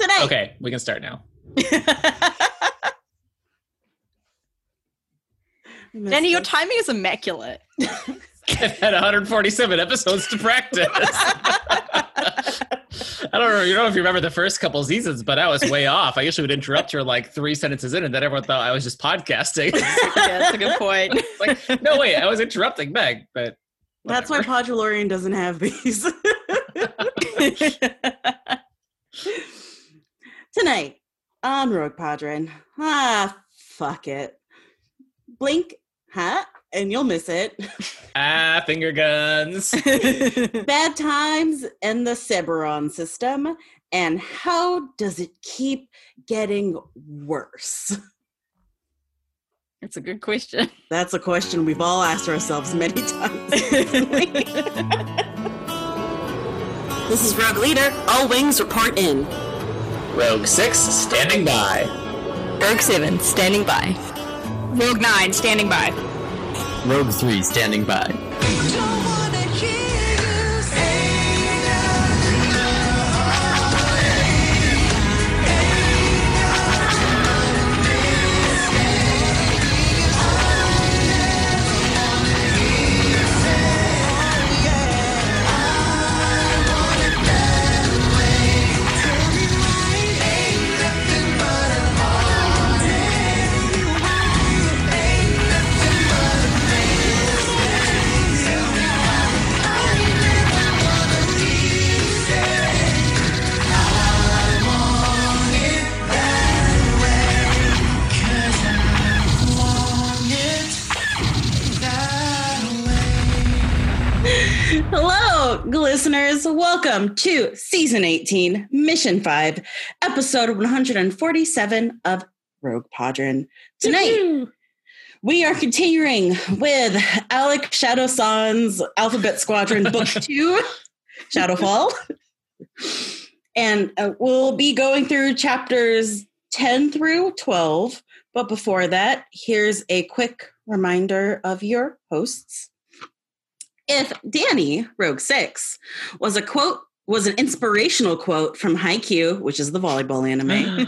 Tonight. Okay, we can start now. Danny, your timing is immaculate. I've had 147 episodes to practice. I don't know. You don't know if you remember the first couple seasons, but I was way off. I usually would interrupt her like three sentences in, and then everyone thought I was just podcasting. yeah, that's a good point. like, no, wait, I was interrupting Meg, but That's why whatever. Podulorian doesn't have these. Tonight on Rogue Podron. Ah, fuck it. Blink, huh? And you'll miss it. ah, finger guns. Bad times in the Cerberon system. And how does it keep getting worse? That's a good question. That's a question we've all asked ourselves many times. this is Rogue Leader. All wings report in. Rogue Six standing by. Rogue 7, standing by. Rogue 9, standing by. Rogue 3 standing by. Hello, listeners. Welcome to season 18, mission 5, episode 147 of Rogue Podron. Tonight, we are continuing with Alec Shadowson's Alphabet Squadron Book 2, Shadowfall. And uh, we'll be going through chapters 10 through 12. But before that, here's a quick reminder of your hosts if Danny Rogue Six was a quote was an inspirational quote from Haikyuu, which is the volleyball anime,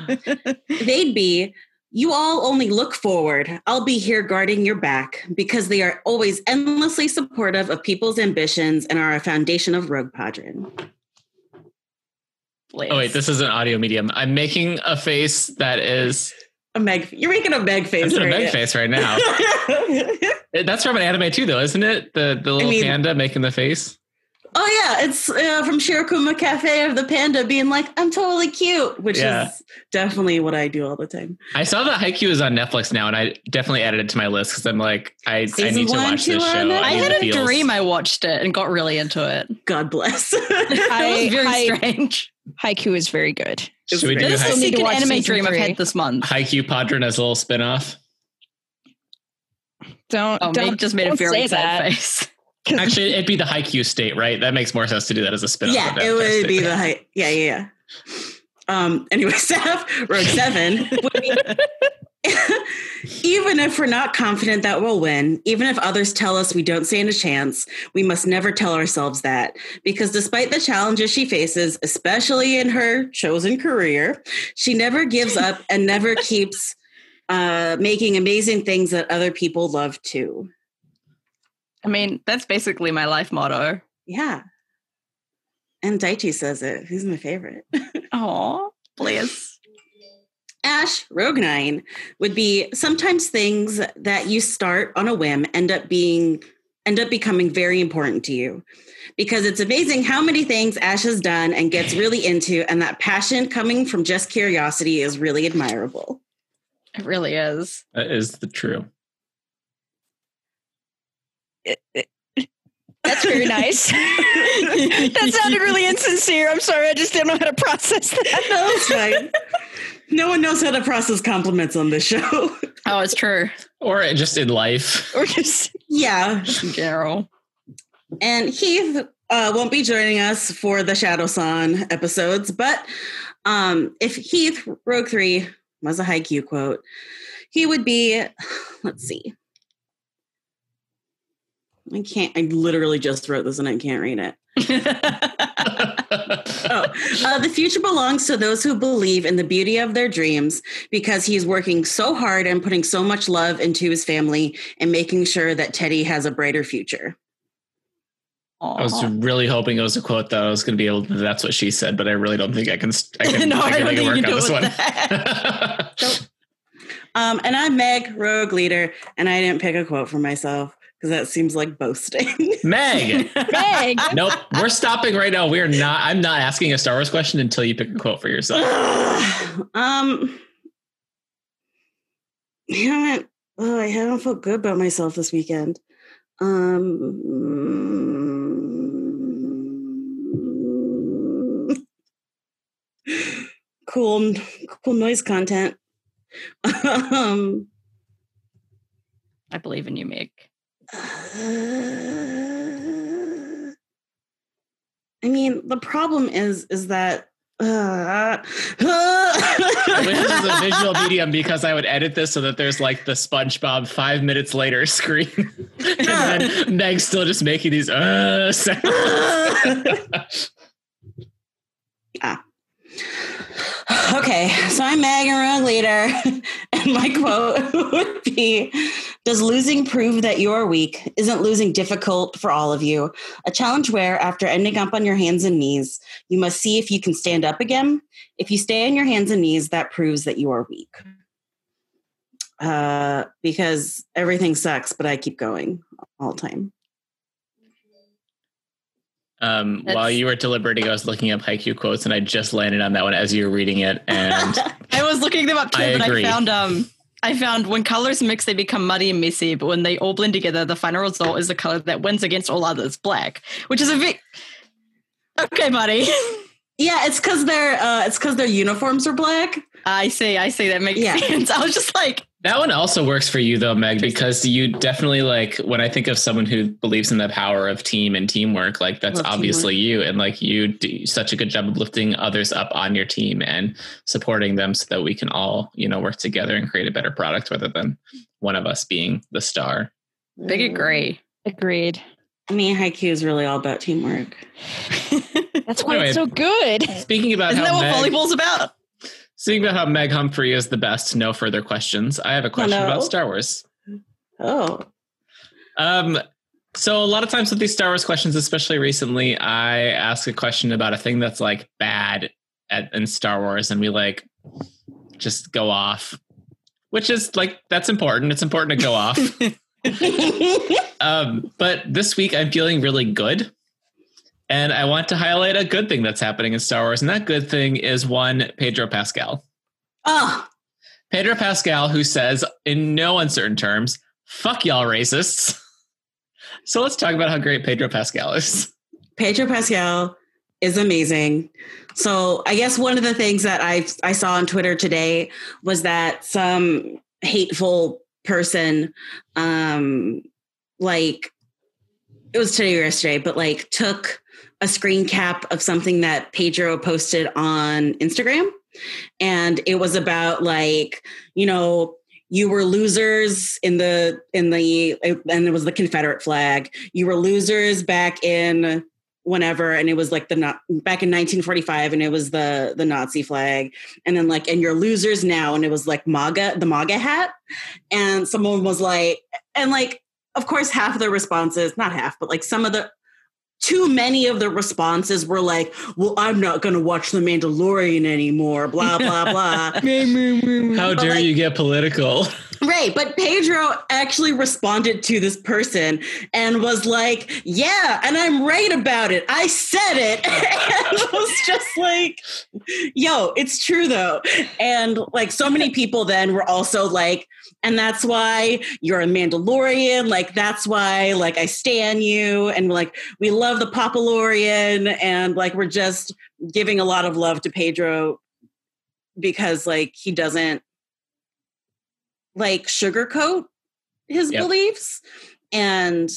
they'd be you all only look forward. I'll be here guarding your back because they are always endlessly supportive of people's ambitions and are a foundation of Rogue Podron. Oh wait, this is an audio medium. I'm making a face that is A Meg, you're making a Meg I'm face. doing a right Meg face right now. That's from an anime too, though, isn't it? The the little mean- panda making the face. oh yeah, it's uh, from Shirokuma Cafe of the panda being like, "I'm totally cute," which Yeah. is definitely what I do all the time. I saw that Haikyuu is on Netflix now, and I definitely added it to my list because I'm like, I, I Season need to watch two this show. on Netflix? I had a feels. dream I watched it and got really into it. God bless. It was very Hi- strange. Haikyuu is very good. Should we do This is the need to second anime dream I've had this month. Haikyuu Padron as a little spinoff? Don't Oh, don't Meg just made a very sad that. face. Actually, it'd be the Haikyuu state, right? That makes more sense to do that as a spinoff. yeah, it would Fantastic. be the height. Yeah, yeah, yeah. Um, anyway, staff Road seven. even if we're not confident that we'll win, even if others tell us we don't stand a chance, we must never tell ourselves that. Because despite the challenges she faces, especially in her chosen career, she never gives up and never keeps uh, making amazing things that other people love too. I mean, that's basically my life motto. Yeah. And Daichi says it. He's my favorite. Aw, please. Ash Rogue Nine would be sometimes things that you start on a whim end up being end up becoming very important to you because it's amazing how many things Ash has done and gets really into, and that passion coming from just curiosity is really admirable. It really is. That is the true. That's very nice. that sounded really insincere. I'm sorry. I just didn't know how to process that. No, it's fine. No one knows how to process compliments on this show. Oh, it's true. Or just in life. Or just yeah. In general. And Heath uh, won't be joining us for the Shadow Son episodes, but um, if Heath Rogue 3 was a Haikyuu quote, he would be, let's see. I can't, I literally just wrote this and I can't read it. oh, uh, the future belongs to those who believe in the beauty of their dreams because he's working so hard and putting so much love into his family and making sure that Teddy has a brighter future. I was really hoping it was a quote that I was going to be able to. That's what she said, but I really don't think I can. I can, No, I I can don't make think work you on can this do one. it Um, and I'm Meg, rogue leader, and I didn't pick a quote for myself because that seems like boasting. Meg, Meg. nope, we're stopping right now. We are not. I'm not asking a Star Wars question until you pick a quote for yourself. um, I haven't. Oh, I haven't felt good about myself this weekend. Um, cool, cool noise content. um, I believe in you, Meg. I mean, the problem is, is that. Uh, This is a visual medium because I would edit this so that there's like the SpongeBob five minutes later screen, and then Meg's still just making these uh sounds. okay, so I'm Megan Rogue Leader, and my quote would be Does losing prove that you're weak? Isn't losing difficult for all of you? A challenge where, after ending up on your hands and knees, you must see if you can stand up again. If you stay on your hands and knees, that proves that you are weak. Uh, because everything sucks, but I keep going all the time. Um, while you were deliberating, I was looking up Haikyuu quotes, and I just landed on that one as you were reading it. And I was looking them up too, I but agree. I found um I found when colors mix, they become muddy and messy, but when they all blend together, the final result is the color that wins against all others, black. Which is a bit okay, buddy. Yeah, it's because their uh, it's because their uniforms are black. I see, I see. That makes Yeah. sense. I was just like, that one also works for you, though, Meg, because you definitely like when I think of someone who believes in the power of team and teamwork, like that's Love obviously you, and like you do such a good job of lifting others up on your team and supporting them so that we can all, you know, work together and create a better product rather than one of us being the star. big agree. Agreed. I mean, Haikyuu is really all about teamwork. That's why Anyway. it's so good. Speaking about Isn't how that what Meg, volleyball's about? About how Meg Humphrey is the best, no further questions. I have a question no. about Star Wars. Oh, Um, so a lot of times with these Star Wars questions, especially recently, I ask a question about a thing that's like bad at in Star Wars, and we like just go off, which is like that's important. It's important to go off. um, but this week I'm feeling really good. And I want to highlight a good thing that's happening in Star Wars. And that good thing is one Pedro Pascal. oh, Pedro Pascal, who says, in no uncertain terms, fuck y'all racists. So let's talk about how great Pedro Pascal is. Pedro Pascal is amazing. So I guess one of the things that I I saw on Twitter today was that some hateful person, um, like it was today or yesterday, but like took a screen cap of something that Pedro posted on Instagram, and it was about like you know you were losers in the in the and it was the confederate flag. You were losers back in whenever and it was like the not back in 1945 and it was the the nazi flag. And then like and you're losers now and it was like maga the maga hat. And someone was like and like of course half of the responses not half but like some of the too many of the responses were like well i'm not going to watch the mandalorian anymore blah blah blah How But, dare like- you get political? Right, but Pedro actually responded to this person and was like, "Yeah, and I'm right about it. I said it." and was just like, "Yo, it's true though." And like so many people then were also like, "And that's why you're a Mandalorian. Like that's why like I stan you and like we love the Papalorian and like we're just giving a lot of love to Pedro because like he doesn't like sugarcoat his Yep. beliefs and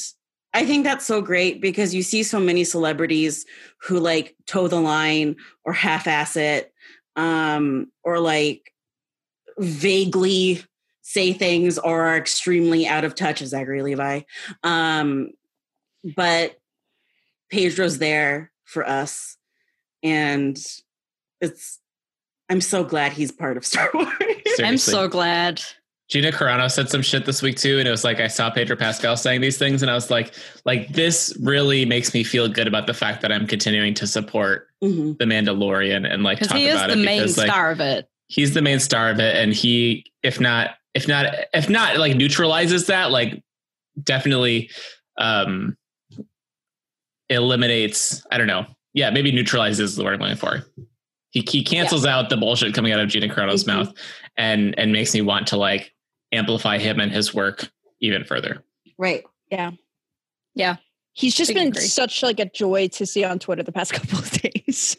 i think that's so great because you see so many celebrities who like toe the line or half-ass it um or like vaguely say things or are extremely out of touch as zachary levi um but pedro's there for us and it's I'm so glad he's part of Star Wars. I'm so glad. Gina Carano said some shit this week too, and it was like I saw Pedro Pascal saying these things, and I was like, like this really makes me feel good about the fact that I'm continuing to support Mhm. the Mandalorian and like talk he is about the it main because like star of it. he's the main star of it, and he if not if not if not like neutralizes that like definitely um eliminates I don't know yeah maybe neutralizes the word I'm going for. He he cancels out the bullshit coming out of Gina Carano's Mhm. mouth and and makes me want to like amplify him and his work even further. Right. Yeah. Yeah. He's just been agree. such like a joy to see on Twitter the past couple of days.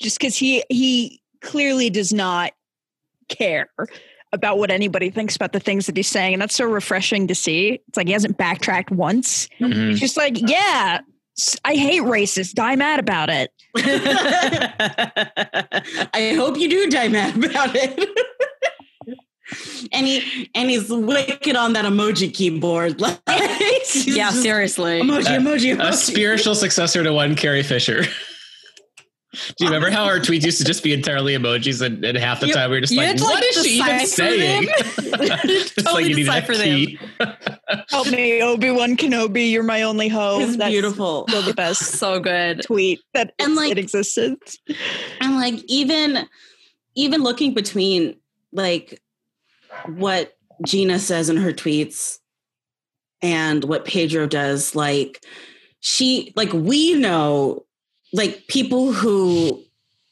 just because he he clearly does not care about what anybody thinks about the things that he's saying, and that's so refreshing to see. It's like he hasn't backtracked once. Mhm. He's just like, yeah, I hate racists. Die mad about it. I hope you do die mad about it. and he and he's wicked on that emoji keyboard. Like, yeah, seriously. Emoji, Uh, emoji, A spiritual successor to one Carrie Fisher. Do you remember how our tweets used to just be entirely emojis and, and half the You- time we were just like, had to, what like, is she even saying? them. it's like Totally you need a decipher them. key. Help me, Obi Wan Kenobi. You're my only hope. It's That's beautiful. Still the best so good. tweet that And, and like- like, it existed. and like even even looking between like what Gina says in her tweets and what Pedro does, like she like we know like people who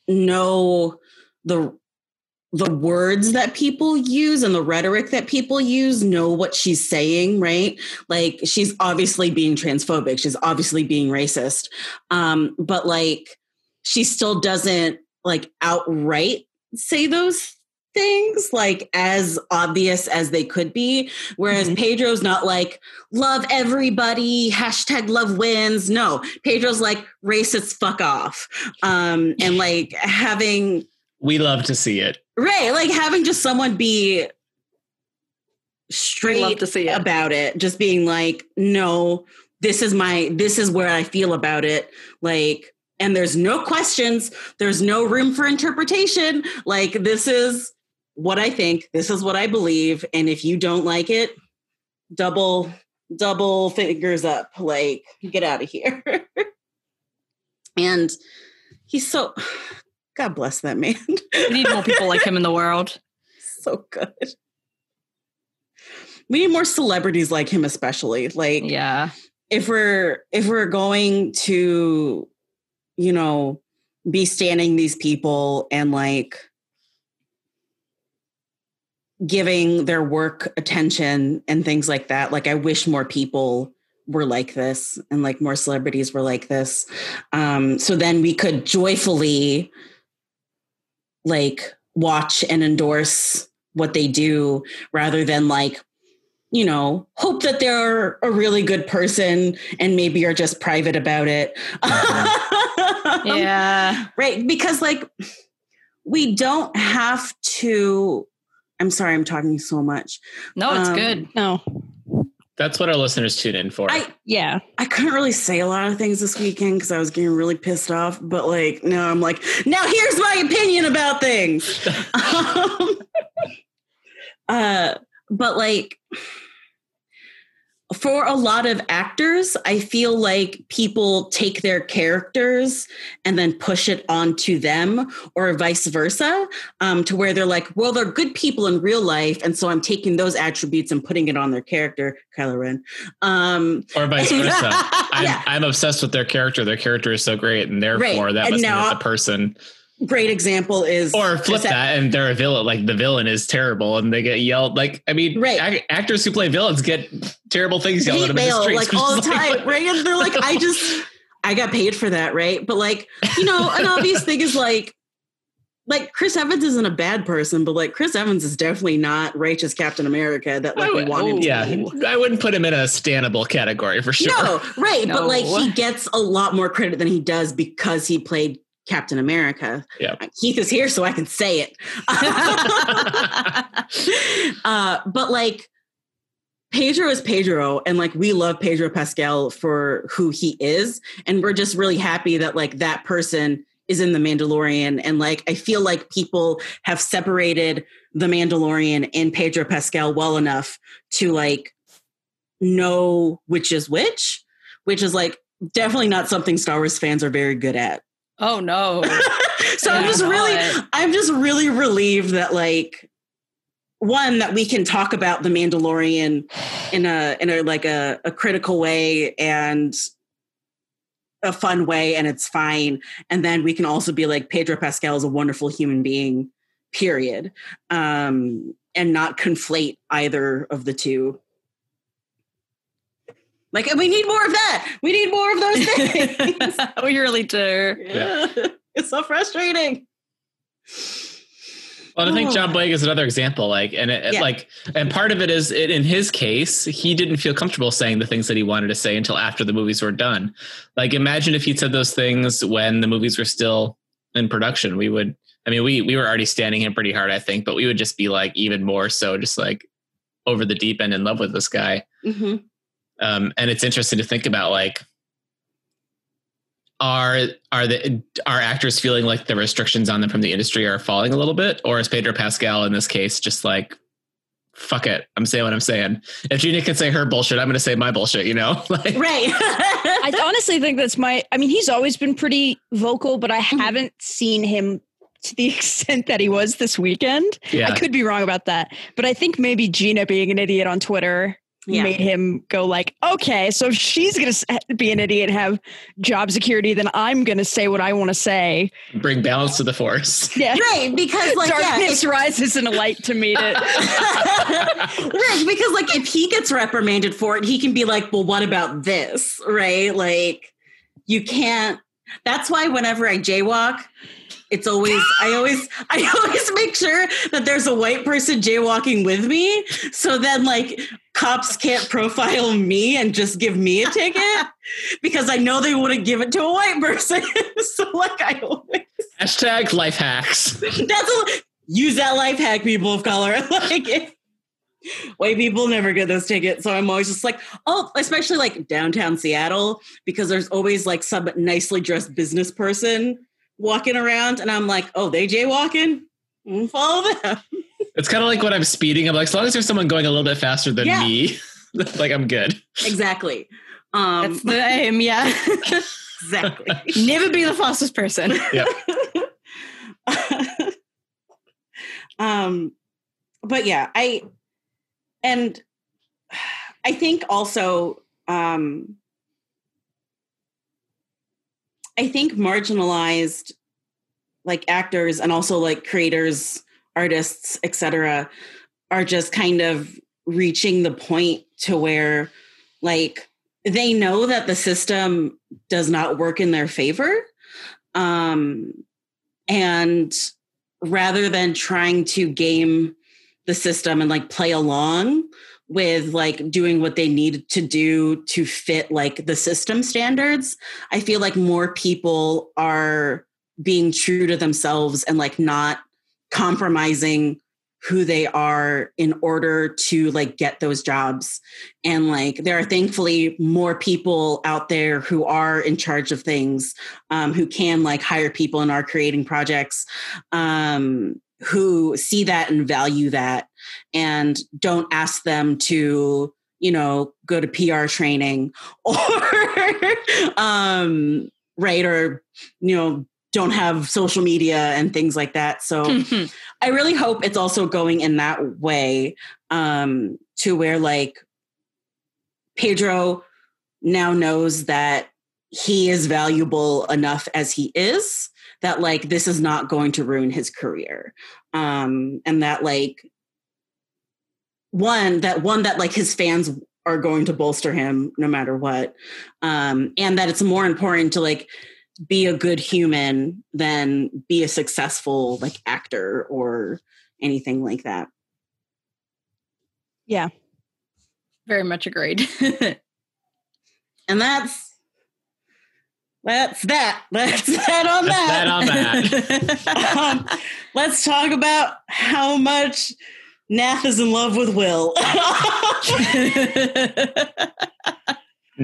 know the the words that people use and the rhetoric that people use know what she's saying, right? Like she's obviously being transphobic, she's obviously being racist. Um, but like she still doesn't like outright say those things like as obvious as they could be whereas Mhm. pedro's not like love everybody hashtag love wins no pedro's like racists fuck off um and like having We love to see it. right like having just someone be We love straight to see it. about it just being like no this is my this is where i feel about it like and there's no questions there's no room for interpretation like this is what i think this is what i believe and if you don't like it double double fingers up like get out of here and he's so god bless that man We need more people like him in the world. so good we need more celebrities like him especially like Yeah. if we're if we're going to you know be standing these people and like giving their work attention and things like that. Like i wish more people were like this and like more celebrities were like this. Um so then we could joyfully like watch and endorse what they do rather than like you know hope that they're a really good person and maybe are just private about it. Yeah. right because like we don't have to i'm sorry i'm talking so much No, it's Um, good. No. That's what our listeners tune in for. i Yeah. i couldn't really say a lot of things this weekend because i was getting really pissed off but like now i'm like now here's my opinion about things um, uh but like for a lot of actors, I feel like people take their characters and then push it onto them, or vice versa, um, to where they're like, well, they're good people in real life. And so I'm taking those attributes and putting it on their character, Kylo Ren. Um, or vice versa. I'm, Yeah. I'm obsessed with their character. Their character is so great, and therefore Right. that And must now- mean that the person. Great example is Or flip Chris- that, and they're a villain. Like the villain is terrible, and they get yelled. Like I mean, Right. ac- actors who play villains get terrible things yelled at hate them in the streets, like all the is like- time, right? And they're like, I just, I got paid for that, right? But like, you know, an obvious thing is like, like Chris Evans isn't a bad person, but like Chris Evans is definitely not righteous Captain America that like I we would- want him to yeah, be. I wouldn't put him in a standable category for sure. No, right. But like he gets a lot more credit than he does because he played Captain America. Yeah. Keith is here so I can say it. uh, but like Pedro is Pedro, and like we love Pedro Pascal for who he is, and we're just really happy that like that person is in the Mandalorian, and like I feel like people have separated the Mandalorian and Pedro Pascal well enough to like know which is which, which is like definitely not something Star Wars fans are very good at. Oh no. so I'm just really. I'm just really relieved that like one that we can talk about the Mandalorian in a in a like a, a critical way and a fun way and it's fine and then we can also be like Pedro Pascal is a wonderful human being period um and not conflate either of the two like we need more of that we need more of those things we really do. Yeah. it's so frustrating Well, I think Oh. John Boyega is another example. Like, and it, it, Yeah. like, and part of it is, it, in his case, he didn't feel comfortable saying the things that he wanted to say until after the movies were done. Like, imagine if he'd said those things when the movies were still in production. We would, I mean, we we were already standing him pretty hard, I think, but we would just be like even more so, just like over the deep end in love with this guy. hmm Um, and it's interesting to think about, like, are are the are actors feeling like the restrictions on them from the industry are falling a little bit, or is Pedro Pascal in this case just like, fuck it, I'm saying what I'm saying. If Gina can say her bullshit, I'm going to say my bullshit. You know, like right I honestly think that's my. I mean, he's always been pretty vocal, but I haven't seen him to the extent that he was this weekend. yeah, I could be wrong about that, but I think maybe Gina being an idiot on Twitter Yeah. made him go like, okay, so if she's going to be an idiot and have job security, then I'm going to say what I want to say. bring balance to the force. Yeah. right because like yeah, Darkness rises in a light to meet it. right because like if he gets reprimanded for it he can be like well what about this right like you can't that's why whenever i jaywalk it's always i always i always make sure that there's a white person jaywalking with me so then like cops can't profile me and just give me a ticket because i know they wouldn't give it to a white person so like i always Hashtag life hacks. that's a, use that life hack, people of color. like, if, white people never get those tickets, so I'm always just like, oh, especially like downtown Seattle, because there's always like some nicely dressed business person walking around, and I'm like, oh, they jaywalking. Mm, Follow them. It's kind of like when I'm speeding. I'm like, as long as there's someone going a little bit faster than Yeah. me, like I'm good. Exactly. Um, That's the aim, yeah. exactly. Never be the fastest person. Yeah. um but yeah i and i think also um i think marginalized like actors and also like creators artists etc are just kind of reaching the point to where like they know that the system does not work in their favor um and rather than trying to game the system and like play along with like doing what they need to do to fit like the system standards i feel like more people are being true to themselves and like not compromising who they are in order to like get those jobs. And like there are thankfully more people out there who are in charge of things um, who can like hire people and are creating projects um, who see that and value that and don't ask them to you know go to pr training or um right or you know don't have social media and things like that. So I really hope it's also going in that way um, to where like Pedro now knows that he is valuable enough as he is that like this is not going to ruin his career. Um and that like one that one that like his fans are going to bolster him no matter what. Um and that it's more important to like be a good human than be a successful like actor or anything like that. Yeah. Very much agreed. And that's that's that. That's that on That's that. that on that. um, let's talk about how much Nath is in love with Wyl.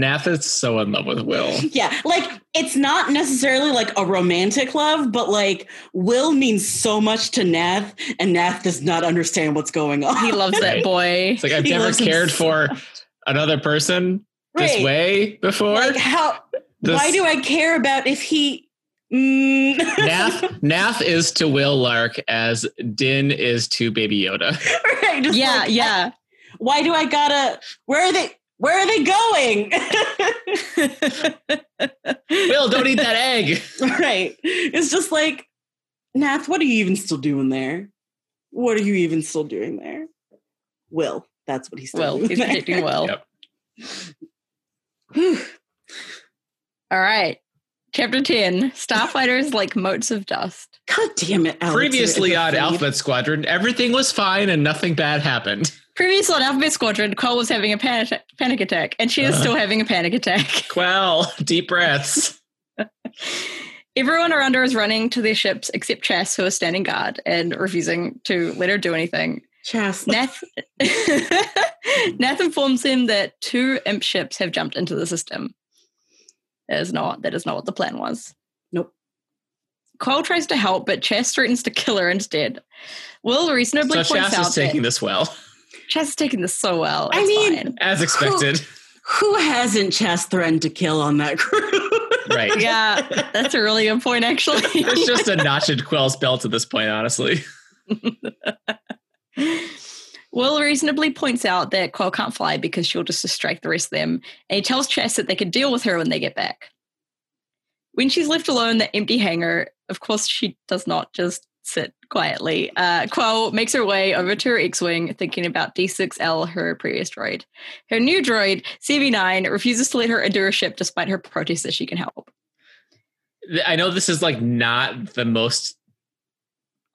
Nath is so in love with Wyl. Yeah, like it's not necessarily like a romantic love, but like Wyl means so much to Nath, and Nath does not understand what's going on. He loves that boy. It's like I've He never cared so for much. another person this Right. way before. Like how? This- why do I care about if he? Mm, Nath Nath is to Wyl Lark as Din is to Baby Yoda. right, Yeah, like, yeah. Why do I gotta? Where are they? Where are they going? Wyl, don't eat that egg. right. It's just like, Nath, what are you even still doing there? What are you even still doing there? Wyl. That's what he's still Well, doing he's there. predicting well. Yep. Whew. All right. Chapter 10 Starfighters like motes of dust. God damn it, Alex. Previously on. Alphabet Squadron, everything was fine and nothing bad happened. Previously on Alphabet Squadron, Cole was having a panic, panic attack, and she is Uh. still having a panic attack. Quell, deep breaths. Everyone around her is running to their ships except Chess, who is standing guard and refusing to let her do anything. Chass. Nath, Nath informs him that two imp ships have jumped into the system. That is not that is not what the plan was. Nope. Cole tries to help, but Chess threatens to kill her instead. Wyl reasonably So points Chass out is taking that this well, Chess is taking this so well. I It's mean- fine. as expected. Who hasn't Chass threatened to kill on that crew? right. yeah, that's a really good point, actually. It's just a notch in Quell's belt at this point, honestly. Wyl reasonably points out that Quell can't fly because she'll just distract the rest of them, and he tells Chess that they can deal with her when they get back. When she's left alone in the empty hangar, of course, she does not just sit quietly. Uh, Quell makes her way over to her X Wing, thinking about D6L, her previous droid. Her new droid, CB9, refuses to let her into her ship despite her protest that she can help. I know this is like not the most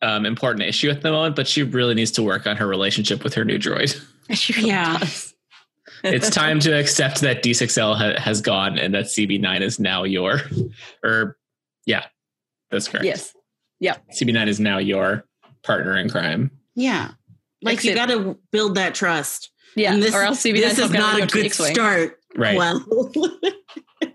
um, important issue at the moment, but she really needs to work on her relationship with her new droid. Really Yeah. does. It's time to accept that D6L ha- has gone and that CB9 is now your, or yeah, that's correct. yes. CB9 is now your partner in crime. yeah. Like you got to build that trust. Yeah. And this, or else CB9 this is not a good start. Right. Well,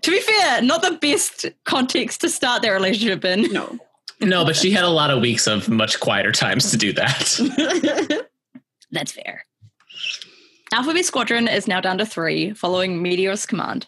To be fair, not the best context to start their relationship in. no. No, but she had a lot of weeks of much quieter times to do that. That's fair. Alphabet Squadron is now down to three, following Meteor's command.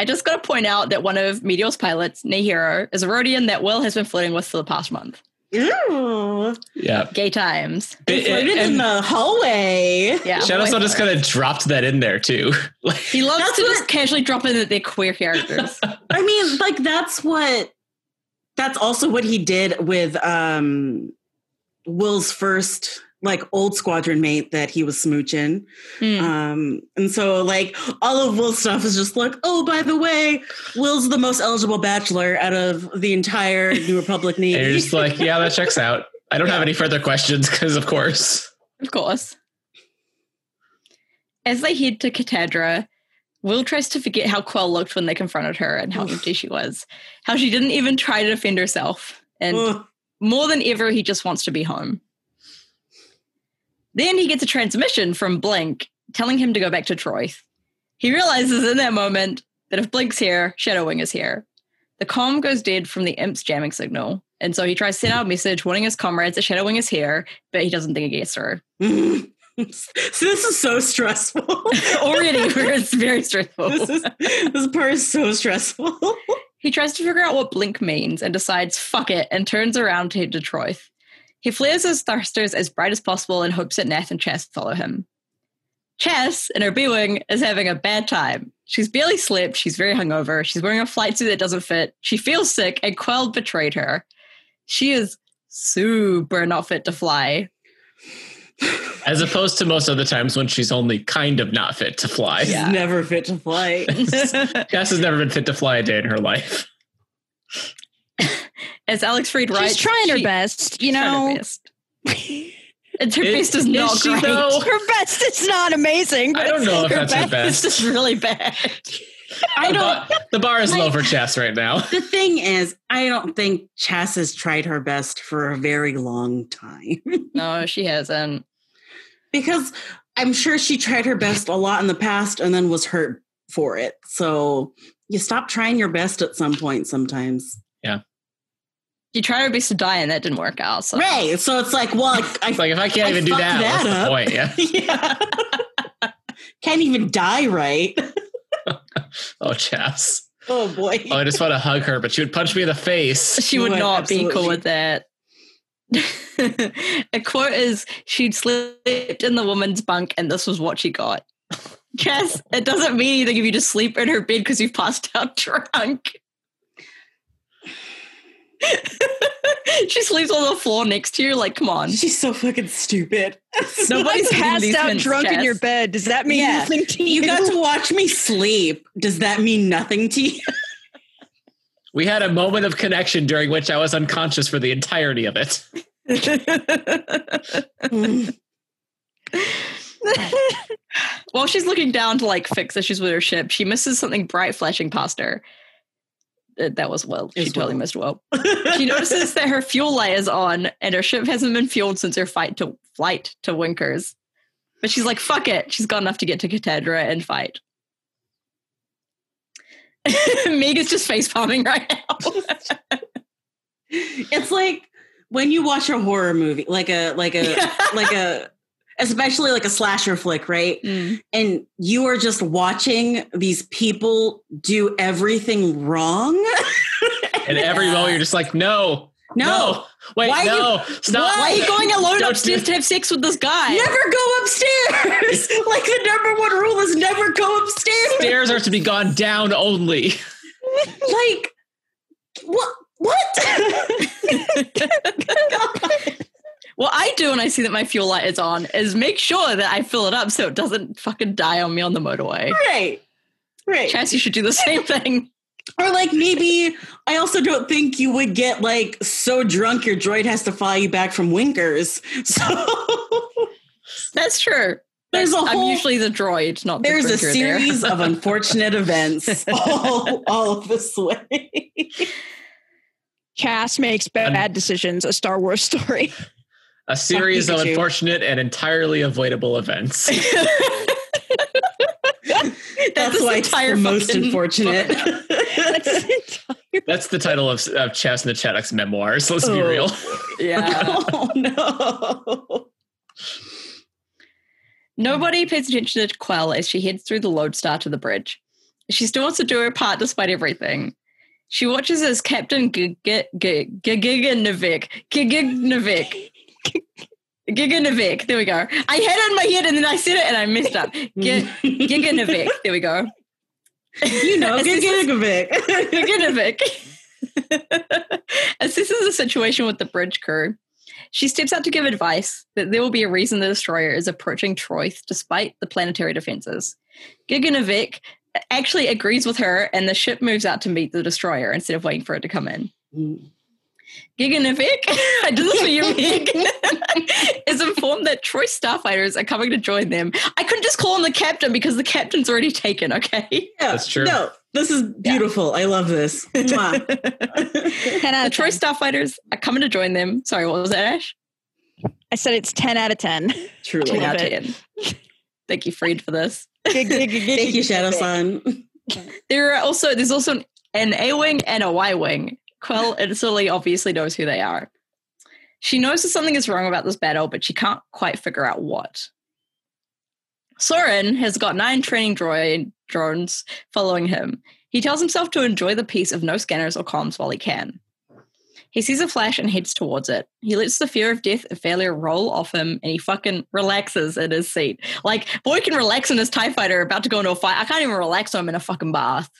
I just got to point out that one of Meteor's pilots, Nehiro, is a Rodian that Wyl has been flirting with for the past month. Ew. yeah. Gay times. They flirted in the hallway. Yeah. Shadowstone just kind of dropped that in there too. He loves That's to what- just casually drop in that they're queer characters. I mean, like that's what that's also what he did with um Wyl's first like old squadron mate that he was smooching. Hmm. Um and so like all of Wyl's stuff is just like, oh by the way, Wyl's the most eligible bachelor out of the entire New Republic and you're just like, yeah, that checks out. I don't have any further questions because, of course. Of course. As they head to Catadra, Wyl tries to forget how Quell looked when they confronted her and how Oof. empty she was. How she didn't even try to defend herself. And Ugh. more than ever, he just wants to be home. Then he gets a transmission from Blink telling him to go back to Troy. He realizes in that moment that if Blink's here, Shadowwing is here. The comm goes dead from the imp's jamming signal, and so he tries to send out a message warning his comrades that Shadowwing is here, but he doesn't think it gets through. so this is so stressful. Already, it's very stressful. this is this part is so stressful. He tries to figure out what blink means and decides, fuck it, and turns around to head to Troy. He flares his thrusters as bright as possible and hopes that Nath and Chess follow him. Chess, in her B Wing, is having a bad time. She's barely slept, she's very hungover, she's wearing a flight suit that doesn't fit, she feels sick, and Quell betrayed her. She is super not fit to fly. As opposed to most other times when she's only kind of not fit to fly. She's Yeah. never fit to fly. Cass has never been fit to fly a day in her life. As Alex Freed writes, She's trying her she- best, you she's trying her know. best. And her Is- best is is not she, great. though? Her best is not amazing. I but don't know if her that's her best. It's just really bad. I The don't. bar, the bar is low for Chess right now. The thing is, I don't think Chass has tried her best for a very long time No, she hasn't. because I'm sure she tried her best a lot in the past and then was hurt for it. So you stop trying your best at some point sometimes. You tried her best to die and that didn't work out. So Right. So it's like, well, I, It's like if I can't I even do fucked that, what's that the up. point? Yeah. yeah. Can't even die right. Oh, Chess. Oh boy. Oh, I just want to hug her, but she would punch me in the face. she would Would, not be cool with that. a quote is she'd slept in the woman's bunk and this was what she got. Cass, it doesn't mean anything if you just sleep in her bed because you've passed out drunk. she sleeps on the floor next to you. Like, come on. She's so fucking stupid. Nobody's Passed passed out out drunk in your bed. Does that mean Yeah. nothing to you? You got to watch me sleep. Does that mean nothing to you? We had a moment of connection during which I was unconscious for the entirety of it. While she's looking down to like fix issues with her ship, she misses something bright flashing past her. Uh, That was well. She totally well. missed well. She notices that her fuel light is on and her ship hasn't been fueled since her fight to flight to Winkers. But she's like, fuck it. She's got enough to get to Catadra and fight. Meg is just face palming right now. it's like when you watch a horror movie, like a like a like a especially like a slasher flick, right? Mm. And you are just watching these people do everything wrong. And every moment you're just like, no, no, no, wait, Why no, stop. Why are you going alone Don't upstairs to have sex with this guy? never go upstairs. like the number one rule is never go upstairs. Stairs are to be gone down only. Like what? What? What I do when I see that my fuel light is on is make sure that I fill it up so it doesn't fucking die on me on the motorway. right, right. Chass, you should do the same thing. Or like maybe I also don't think you would get like so drunk your droid has to fly you back from Winkers. So That's true. there's a I'm whole usually the droid, not the there's a series there. of unfortunate events all, all of this way. Cass makes bad decisions. A Star Wars story. A series of unfortunate and entirely avoidable events. That's this why it's entire the most unfortunate. That's the title of, of Chess and the Cheddack's memoirs. Let's be Oh. real. yeah. oh no. Nobody pays attention to Quell as she heads through the lodestar to the bridge. She still wants to do her part despite everything. She watches as Captain Giganavik, Giganavik, Giganavik, there we go. I had it in my head and then I said it and I messed up. Gi- Giganavik, there we go. You know, Giganovic. Giganavik assesses the situation with the bridge crew. She steps out to give advice that there will be a reason the destroyer is approaching Troithe despite the planetary defenses. Giganavik actually agrees with her, and the ship moves out to meet the destroyer instead of waiting for it to come in. Mm. Giganavik, I did this for you, Meg, is informed that Troy starfighters are coming to join them. I couldn't just call him the captain because the captain's already taken, okay? Yeah, That's true. No, this is beautiful. I love this. Mwah. 10 out the of Troy starfighters are coming to join them. Sorry, what was that, Ash? I said it's 10 out of 10. Truly. 10 out of 10. Thank you, Freed, for this. Thank you, Shadow Sun. There are also there's also an, an A wing and a Y wing. Quell instantly obviously knows who they are. She knows that something is wrong about this battle, but she can't quite figure out what. Soran has got nine training droid drones following him. He tells himself to enjoy the peace of no scanners or comms while he can. He sees a flash and heads towards it. He lets the fear of death and failure roll off him and he fucking relaxes in his seat. Like, boy can relax in his TIE fighter about to go into a fight. I can't even relax when I'm in a fucking bath.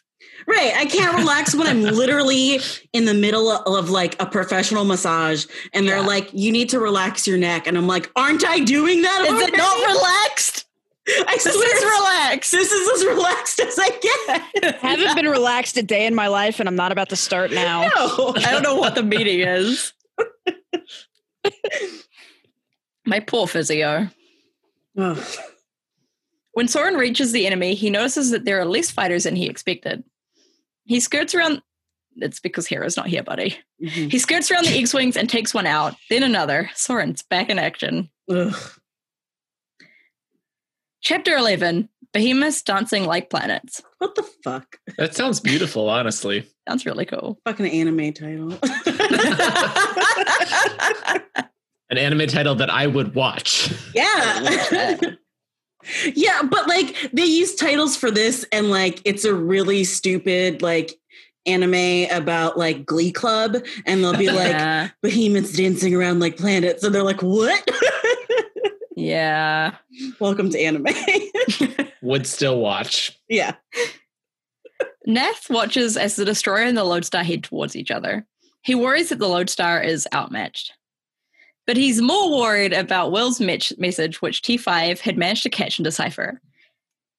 Right. I can't relax when I'm literally in the middle of, of, like a professional massage and they're Yeah. like, you need to relax your neck. And I'm like, aren't I doing that? Is it already? not relaxed? I This swear is relaxed. this is as relaxed as I get. I haven't been relaxed a day in my life, and I'm not about to start now. No. I don't know what the meeting is. My poor physio. When Soran reaches the enemy, he notices that there are less fighters than he expected. He skirts around. It's because Hera's not here, buddy. Mhm. He skirts around the X Wings and takes one out, then another. Soran's back in action. Ugh. Chapter 11 Behemoths dancing like planets. What the fuck? That sounds beautiful, honestly. Sounds really cool. Fucking anime title. An anime title that I would watch. yeah. Yeah, but like they use titles for this and like it's a really stupid like anime about like Glee Club and they'll be like yeah. behemoths dancing around like planets and they're like what? yeah. Welcome to anime. Would still watch. yeah. Nath watches as the destroyer and the lodestar head towards each other. He worries that the lodestar is outmatched. But he's more worried about Wyl's mech- message, which T5 had managed to catch and decipher.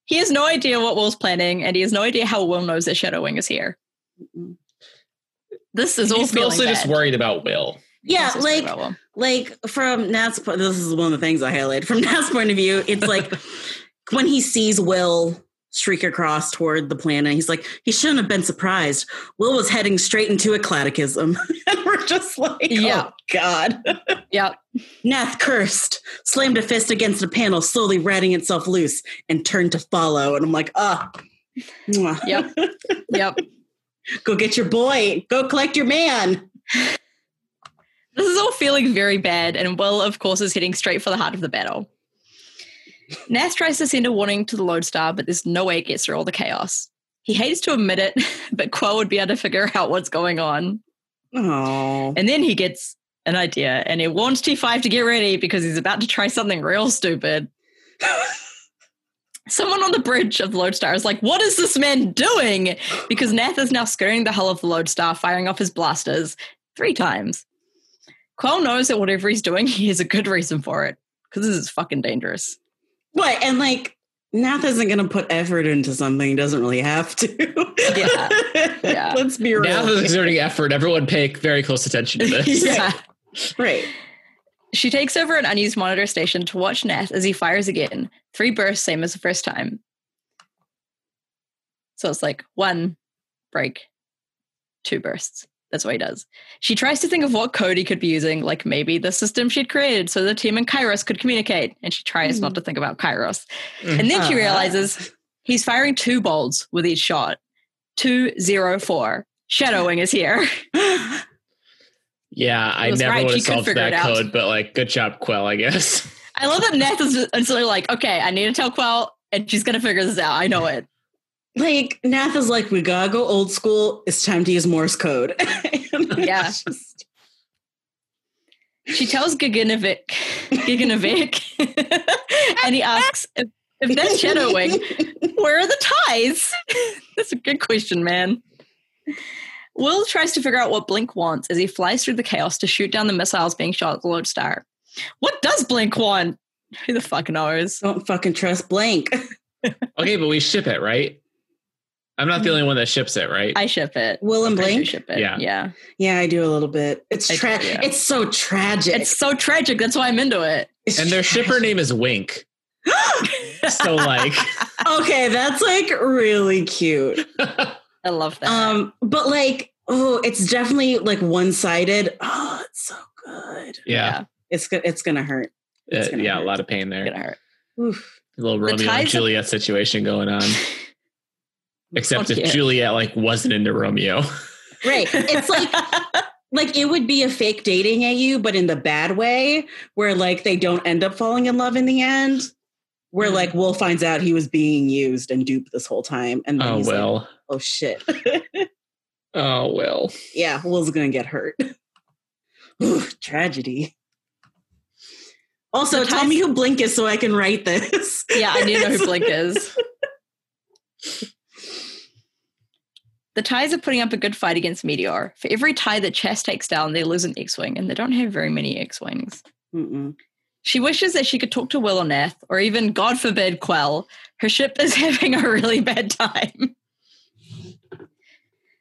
He has no idea what Wyl's planning, and he has no idea how Wyl knows that Shadow Wing is here. This is all He's feeling mostly bad. just worried about Wyl. Yeah, This is worried like like from Nath's po- this is one of the things I highlighted from Nath's point of view. It's like when he sees Wyl streak across toward the planet, he's like, he shouldn't have been surprised. Wyl was heading straight into a catechism. and we're just like, Yeah. oh God. Yep. Nath cursed, slammed a fist against a panel, slowly ratting itself loose, and turned to follow. And I'm like, ah. mwah. Yep. Yep. Go get your boy. Go collect your man. This is all feeling very bad, and Wyl, of course, is heading straight for the heart of the battle. Nath tries to send a warning to the Lodestar, but there's no way it gets through all the chaos. He hates to admit it, but Quell would be able to figure out what's going on. Oh. And then he gets an idea, and he warns T5 to get ready because he's about to try something real stupid. Someone on the bridge of the Lodestar is like, What is this man doing? Because Nath is now skirting the hull of the Lodestar, firing off his blasters three times. Quell knows that whatever he's doing, he has a good reason for it. Because this is fucking dangerous. What? And like, Nath isn't going to put effort into something. He doesn't really have to. Yeah. Yeah. Let's be real. Now is exerting effort. Everyone pay very close attention to this. Yeah. right. She takes over an unused monitor station to watch Nath as he fires again. Three bursts, same as the first time. So it's like one break, two bursts. That's what he does. She tries to think of what code he could be using, like maybe the system she'd created so the team and Kairos could communicate. And she tries not hmm. to think about Kairos. Mm. And then she realizes he's firing two bolts with each shot. Two zero four. Shadow Wing is here. Yeah, I never right. would have solved that code, but like, good job, Quell, I guess. I love that Nath is instantly like, okay, I need to tell Quell, and she's gonna figure this out. I know it. Like, Nath is like, we gotta go old school. It's time to use Morse code. Yeah. just- She tells Giganovic, Giganovic, and he asks if, if that's Shadow Wing, where are the ties? that's a good question, man. Wyl tries to figure out what Blink wants as he flies through the chaos to shoot down the missiles being shot at the Lodestar. What does Blink want? Who the fuck knows? Don't fucking trust Blink. okay, but we ship it, right? I'm not the only one that ships it, right? I ship it. Will and I do Blink? ship it. Yeah. yeah. Yeah, I do a little bit. It's I do, yeah. It's so tragic. It's so tragic. That's why I'm into it. It's and their shipper name is Wink. So like, okay, that's like really cute. I love that. Um, but like, oh, it's definitely like one sided. Oh, it's so good. yeah, It's go- it's gonna hurt. It's Uh, gonna yeah, a lot of pain It's there. gonna hurt. Oof. A little Romeo and ties of- Juliet situation going on. Except Oh, if yeah. Juliet like wasn't into Romeo. Right. It's like like it would be a fake dating AU, but in the bad way, where like they don't end up falling in love in the end. Where like Wyl finds out he was being used and duped this whole time, and then Oh he's like, well. "Oh shit, Oh well. yeah, Wyl's gonna get hurt." Ooh, tragedy. Also, The tell me who Blink is so I can write this. yeah, I need to know who Blink is. The Ties are putting up a good fight against Meteor. For every tie that Chass takes down, they lose an X-Wing, and they don't have very many X-Wings. She wishes that she could talk to Wyl or Nath, or even, God forbid, Quell. Her ship is having a really bad time.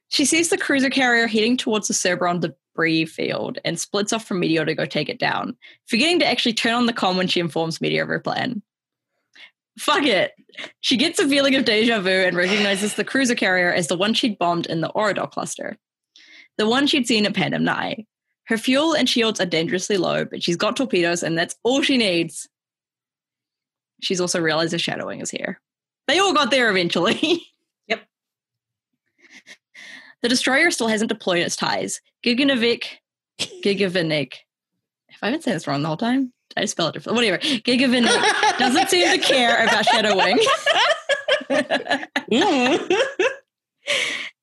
She sees the cruiser carrier heading towards the Cerberon debris field and splits off from Meteor to go take it down, forgetting to actually turn on the comm when she informs Meteor of her plan. Fuck it. She gets a feeling of deja vu and recognizes the cruiser carrier as the one she'd bombed in the Oridol cluster, the one she'd seen at Pandem Nye. Her fuel and shields are dangerously low, but she's got torpedoes, and that's all she needs. She's also realized the Shadow Wing is here. They all got there eventually. Yep. The destroyer still hasn't deployed its ties. Giganovic, Gigavinik. Have I been saying this wrong the whole time? I spelled it. Whatever. Gigavinik doesn't seem to care about Shadow Wing. Mm.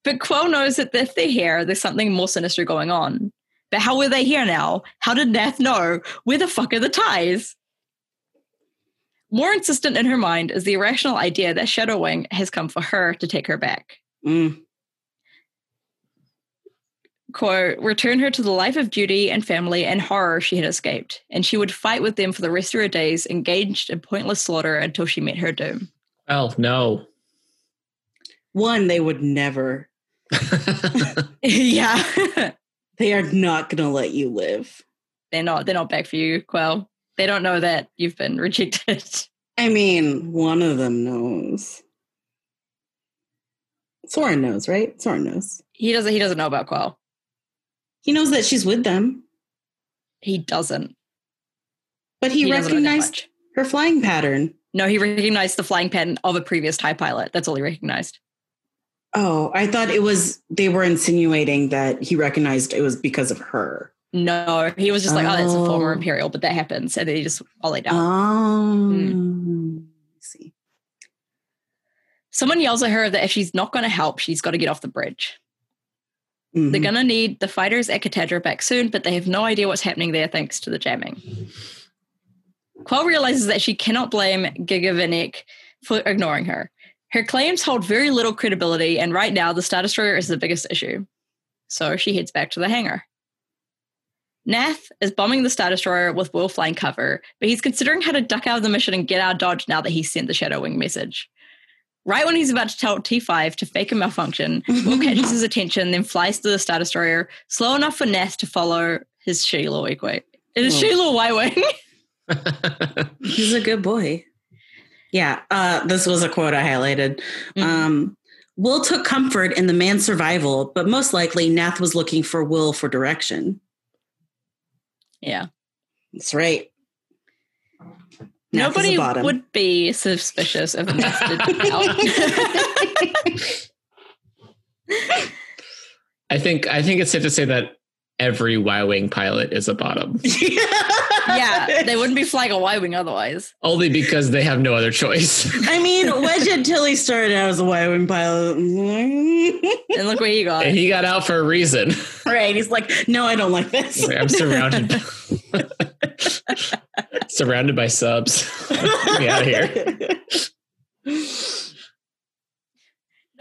But Quell knows that if they're here, there's something more sinister going on. But how were they here now? How did Nath know? Where the fuck are the ties? More insistent in her mind is the irrational idea that Shadow Wing has come for her to take her back. Mm. Quote, return her to the life of duty and family and horror she had escaped, and she would fight with them for the rest of her days, engaged in pointless slaughter until she met her doom. Oh no. One, they would never. yeah. They are not going to let you live. they're not they're not back for you, Quell. They don't know that you've been rejected. I mean, one of them knows. Soran knows, right? Soran knows. He doesn't he doesn't know about Quell. He knows that she's with them, He doesn't. but he, He doesn't know that recognized her flying pattern. No, he recognized the flying pattern of a previous TIE pilot. That's all he recognized. Oh, I thought it was they were insinuating that he recognized it was because of her. No, he was just like, oh, that's a former Oh. Imperial, but that happens. And then he just ollied Oh, out. Oh, I see. Someone yells at her that if she's not going to help, she's got to get off the bridge. Mhm. They're going to need the fighters at Catadra back soon, but they have no idea what's happening there thanks to the jamming. Quell realizes that she cannot blame Gigavinik for ignoring her. Her claims hold very little credibility, and right now the Star Destroyer is the biggest issue. So she heads back to the hangar. Nath is bombing the Star Destroyer with Will flying cover, but he's considering how to duck out of the mission and get out of Dodge now that he's sent the Shadow Wing message. Right when he's about to tell T5 to fake a malfunction, Wyl catches his attention, then flies to the Star Destroyer, slow enough for Nath to follow his Sheila Wing. It is Oh. Sheila Y Wing. He's a good boy. Yeah, uh, this was a quote I highlighted. Mhm. Um, Wyl took comfort in the man's survival, but most likely Nath was looking for Wyl for direction. yeah. That's right. Nath is a Nobody would be suspicious of a did out. I think I think it's safe to say that every Y Wing pilot is a bottom. yeah, they wouldn't be flying a Y Wing otherwise. Only because they have no other choice. I mean, Wedge until he started out as a Y Wing pilot. And look what he got. and he got out for a reason. right. He's like, no, I don't like this. I'm surrounded surrounded by subs. Get out of here.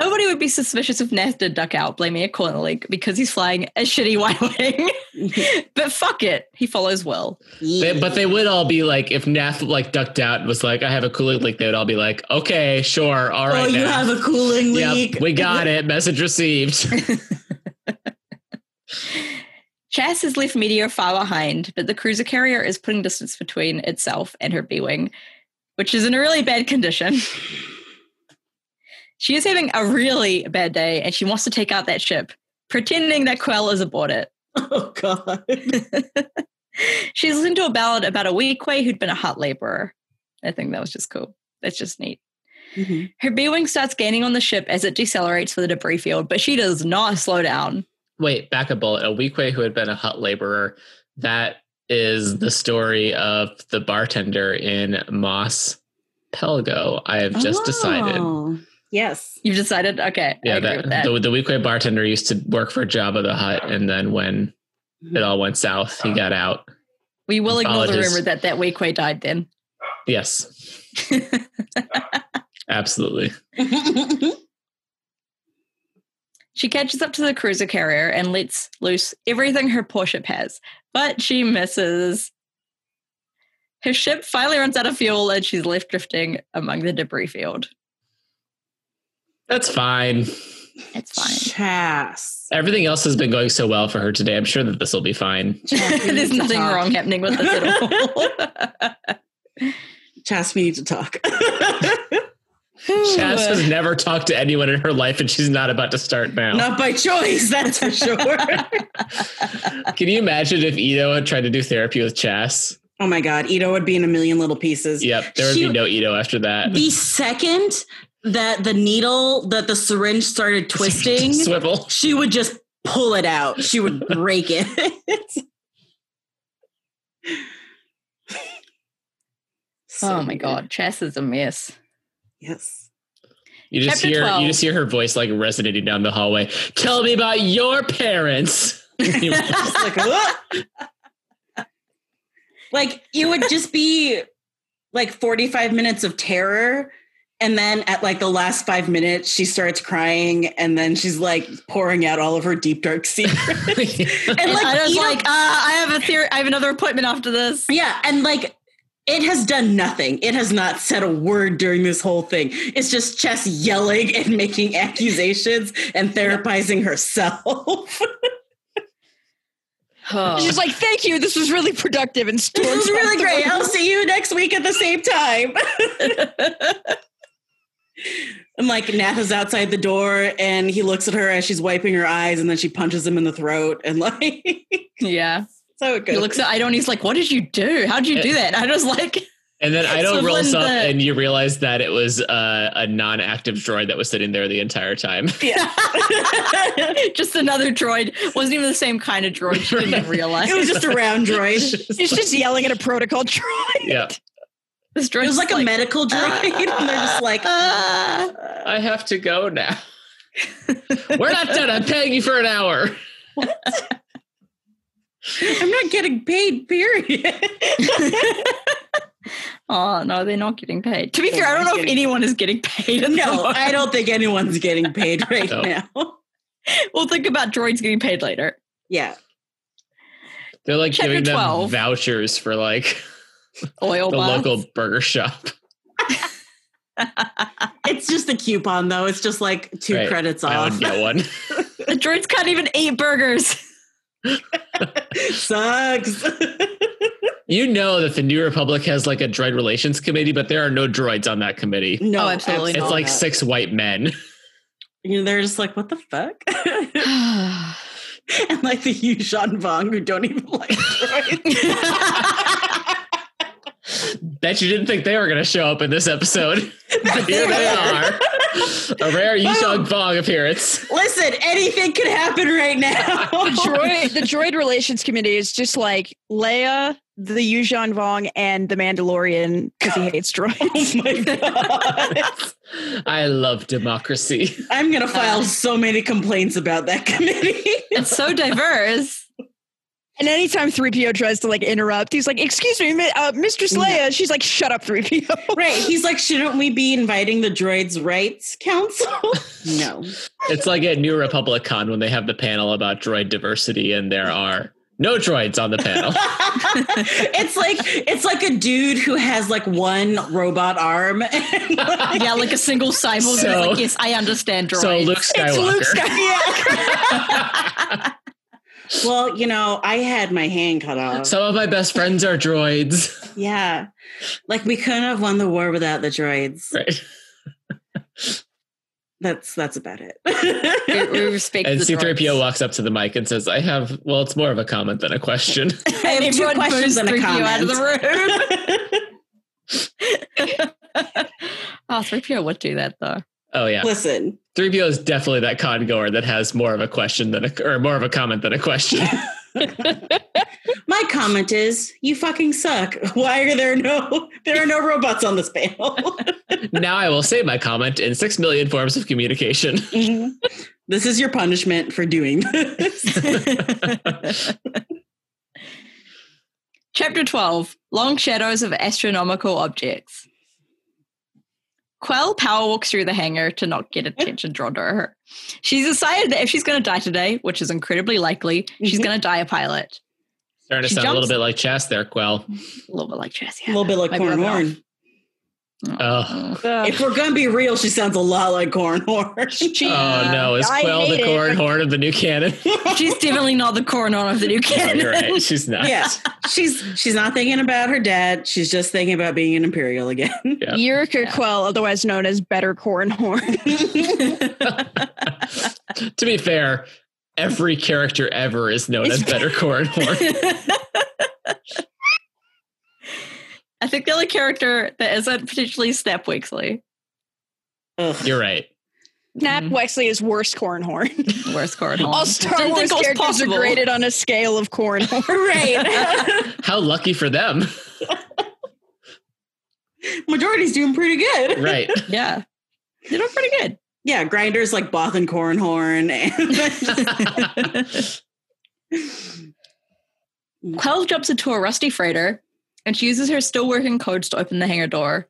Nobody would be suspicious if Nath did duck out, blaming a corner link because he's flying a shitty Y Wing. but fuck it, he follows Wyl. They, but they would all be like, if Nath like ducked out and was like, I have a cooling leak, they would all be like, okay, sure, all right." oh, right. you Nath. have a cooling leak. Yep, we got it. Message received. Chass has left Meteor far behind, but the cruiser carrier is putting distance between itself and her B Wing, which is in a really bad condition. she is having a really bad day and she wants to take out that ship, pretending that Quell is aboard it. Oh God. She's listened to a ballad about a Weequay who'd been a Hutt laborer. I think that was just cool. That's just neat. Mhm. Her B Wing starts gaining on the ship as it decelerates for the debris field, but she does not slow down. Wait, back a bullet. A Weequay who had been a Hutt laborer. That is the story of the bartender in Mos Pelgo. I have just decided. Oh, Yes. You've decided? Okay. I Yeah, agree that, with that. the the Weequay bartender used to work for Jabba the Hutt, and then when mm-hmm. it all went south, he got out. we will ignore the his- rumor that that Weequay died then. Yes, absolutely. She catches up to the cruiser carrier and lets loose everything her poor ship has, but she misses. Her ship finally runs out of fuel and she's left drifting among the debris field. That's fine. It's fine. Chass. Everything else has been going so well for her today. I'm sure that this will be fine. Chass, There's nothing talk. wrong happening with this at all. Chass, we need to talk. Chass has never talked to anyone in her life, and she's not about to start now. Not by choice, that's for sure. Can you imagine if Ito had tried to do therapy with Chass? oh my God, Ito would be in a million little pieces. Yep, there would She- be no Ito after that. The second that the needle that the syringe started twisting, Swivel. she would just pull it out. She would break it. So oh my god, Chass is a mess. Yes. You just Chapter hear 12. you just hear her voice like resonating down the hallway. Tell me about your parents. Like, like it would just be like 45 minutes of terror and then at like the last five minutes she starts crying and then she's like pouring out all of her deep dark secrets and And like I was like, uh, I have a theory. I have another appointment after this. yeah and like it has done nothing it has not said a word during this whole thing it's just Chass yelling and making accusations and therapizing herself Oh. She's like, "Thank you. This was really productive." And this storms is really great i'll see you next week at the same time And like Nath is outside the door and he looks at her as she's wiping her eyes and then she punches him in the throat and like yeah. So it goes. He looks at Idon. And he's like, "What did you do? How did you do that?" And I was like, and then I don't So rolls up, the- and you realize that it was uh, a non-active droid that was sitting there the entire time. Yeah, just another droid. Wasn't even the same kind of droid. She didn't even realize. it was just a round droid. He's just yelling at a protocol droid. yeah, this droid It was like a medical droid and they're just like "Ah." I have to go now. We're not done. I'm paying you for an hour. I'm not getting paid, period. Oh no, they're not getting paid. To be They're fair, I don't know if getting- anyone is getting paid. No. I don't think anyone's getting paid right No. now. We'll think about droids getting paid later. Yeah. They're like Chapter giving them vouchers for like Oil the baths. local burger shop. It's just a coupon though. It's just like two Right. credits I off. would get one. the droids can't even eat burgers. Sucks. You know that the New Republic has like a droid relations committee, but there are no droids on that committee. no, Oh, absolutely It's not. like six white men. You know, they're just like, what the fuck? and like the Yuuzhan Vong who don't even like droids. Bet you didn't think they were going to show up in this episode. But here they are. A rare Yuuzhan Vong appearance. Listen, anything could happen right now. The droid, the droid relations committee is just like Leia, the Yuuzhan Vong, and the Mandalorian because he hates droids. oh my god. I love democracy. I'm gonna uh, file so many complaints about that committee. it's so diverse. And anytime 3PO tries to like interrupt, he's like, Excuse me, uh, Mistress Leia. She's like, Shut up, 3PO. right. He's like, shouldn't we be inviting the Droids Rights Council? no. It's like at New Republic Con when they have the panel about droid diversity, and there are no droids on the panel. it's like it's like a dude who has like one robot arm. like, Yeah, like a single cyborg. So- So, like, yes, I understand droids. so Luke It's Luke Skywalker. Well, you know, I had my hand cut off. Some of my best friends are droids. yeah. Like we couldn't have won the war without the droids. Right. That's that's about it. we, we respect And the C3PO droids. walks up to the mic and says, I have, well, it's more of a comment than a question. I have two questions and a 3PO out of the room. oh, 3PO would do that though. Oh, yeah. Listen, 3PO is definitely that con goer that has more of a question than a, or more of a comment than a question. my comment is you fucking suck. Why are there no there are no robots on this panel? now I will say my comment in six million forms of communication. Mhm. This is your punishment for doing this. Chapter 12 Long Shadows of Astronomical Objects. Quell power walks through the hangar to not get attention drawn to her. She's decided that if she's going to die today, which is incredibly likely, she's Mhm. going to die a pilot. Starting to She sound a little bit like Chass there, Quell. A little bit like Chass, A little bit like Might Corn rub it Horn. off. Oh. If we're gonna be real, she sounds a lot like Corran Horn. She- Oh no, uh, is I Quell the hate it. Corran Horn of the new canon? She's definitely not the coroner of the new No, canon. you're right. She's not. yeah, she's she's not thinking about her dad. She's just thinking about being an Imperial again. Yeah. Yrica Quell, otherwise known as Better Corran Horn. to be fair, every character ever is known It's as Better Corran Horn. I think the only character that isn't potentially Snap Wexley. Ugh. You're right. Snap Mhm. Wexley is worst Corran Horn. Where's Cornhorn? All Star Wars think it was characters possible. are graded on a scale of Corran Horn. right. How lucky for them. Majority's doing pretty good. right. Yeah. They're doing pretty good. Yeah, grinders like Both and Corran Horn. And Quell jumps into a rusty freighter and she uses her still working codes to open the hangar door.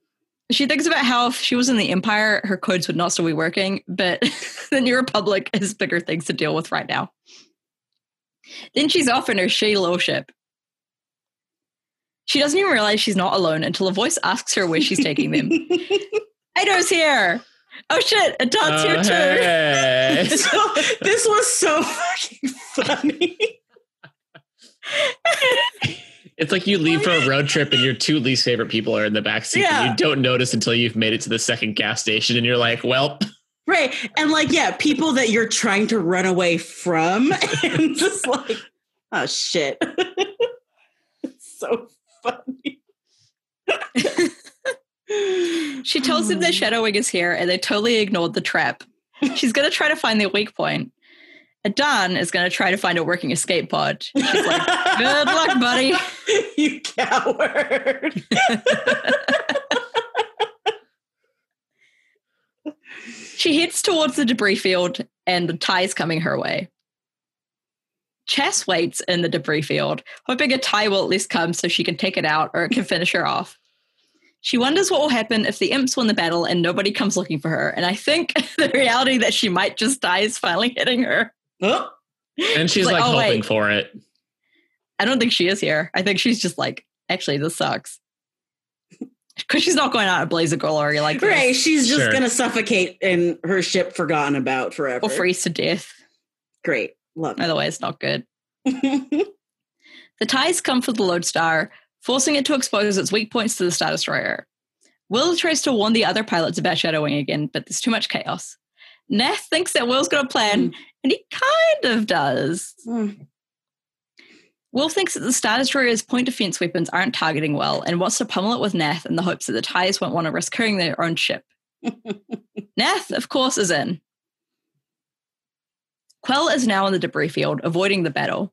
She thinks about how if she was in the Empire, her codes would not still be working, but the New Republic has bigger things to deal with right now. Then she's off in her shitty little ship. She doesn't even realize she's not alone until a voice asks her where she's taking them. Ido's here! Oh shit, Adan's Oh, here too! hey. so, this was so fucking funny. It's like you leave for a road trip and your two least favorite people are in the backseat Yeah. and you don't notice until you've made it to the second gas station and you're like, well, Right. And like, yeah, people that you're trying to run away from and just like, oh shit. it's so funny. She tells them that hmm. Shadow Wing is here and they totally ignored the trap. She's going to try to find their weak point. Adan is going to try to find a working escape pod. She's like, good luck, buddy. you coward. She heads towards the debris field and the tie is coming her way. Chass waits in the debris field, hoping a tie will at least come so she can take it out or it can finish her off. She wonders what will happen if the imps win the battle and nobody comes looking for her. And I think the reality that she might just die is finally hitting her. Oh, and she's Like, like, oh, hoping wait. for it. I don't think she is here. I think she's just like, actually, this sucks. Because she's not going out a blaze of glory like this, right. She's just Sure. going to suffocate in her ship forgotten about forever. or freeze to death. Great. Love Either way, it's not good. The ties come for the Lodestar, forcing it to expose its weak points to the Star Destroyer. Wyl tries to warn the other pilots about Shadow Wing again, but there's too much chaos. Nath thinks that Wyl's got a plan, hmm. And he kind of does. Mm. Wyl thinks that the Star Destroyer's point defense weapons aren't targeting well and wants to pummel it with Nath in the hopes that the ties won't want to risk hurting their own ship. Nath, of course, is in. Quell is now in the debris field, avoiding the battle.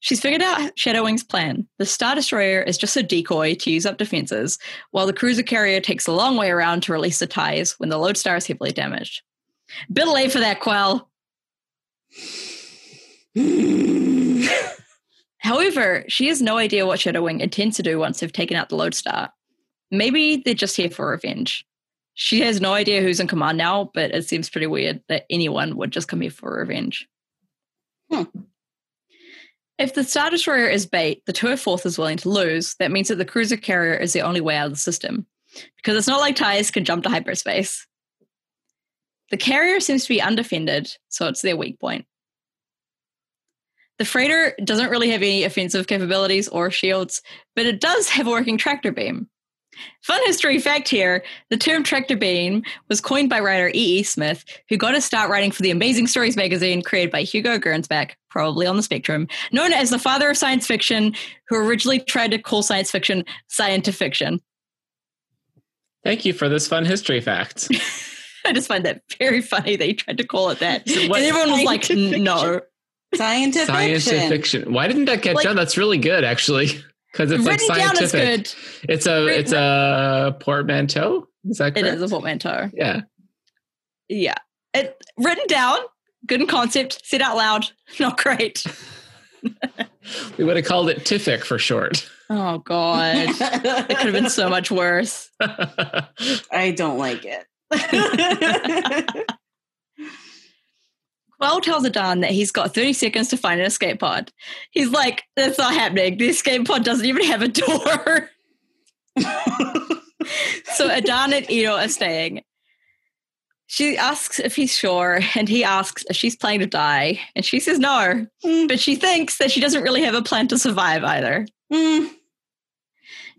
She's figured out Shadow Wing's plan. The Star Destroyer is just a decoy to use up defenses, while the cruiser carrier takes a long way around to release the ties when the Lodestar is heavily damaged. Bit late for that, Quell. However, she has no idea what Shadow Wing intends to do once they've taken out the Lodestar. Maybe they're just here for revenge. She has no idea who's in command now, but it seems pretty weird that anyone would just come here for revenge. Hmm. If the Star Destroyer is bait, the Tour Fourth is willing to lose. That means that the cruiser carrier is the only way out of the system. Because it's not like TIEs can jump to hyperspace. The carrier seems to be undefended, so it's their weak point. The freighter doesn't really have any offensive capabilities or shields, but it does have a working tractor beam. Fun history fact here the term tractor beam was coined by writer E.E. Smith, who got his start writing for the Amazing Stories magazine created by Hugo Gernsback, probably on the spectrum, known as the father of science fiction, who originally tried to call science fiction scientific fiction. Thank you for this fun history fact. I just find that very funny that he tried to call it that. So what- and everyone was like, no. Scientific Scientific fiction. fiction. Why didn't that catch Like- on? That's really good, actually, because it's like Written down is scientific. good. It's a Written- it's a portmanteau. Is that It correct? is a portmanteau. Yeah. Yeah. It, written down, good in concept, said out loud, not great. We would have called it TIFIC for short. Oh, God. It could have been so much worse. I don't like it. Quell tells Adan that he's got 30 seconds to find an escape pod. He's like, that's not happening. The escape pod doesn't even have a door. so Adan and Ito are staying. She asks if he's sure, and he asks if she's planning to die. And she says no, Mm, but she thinks that she doesn't really have a plan to survive either. mm.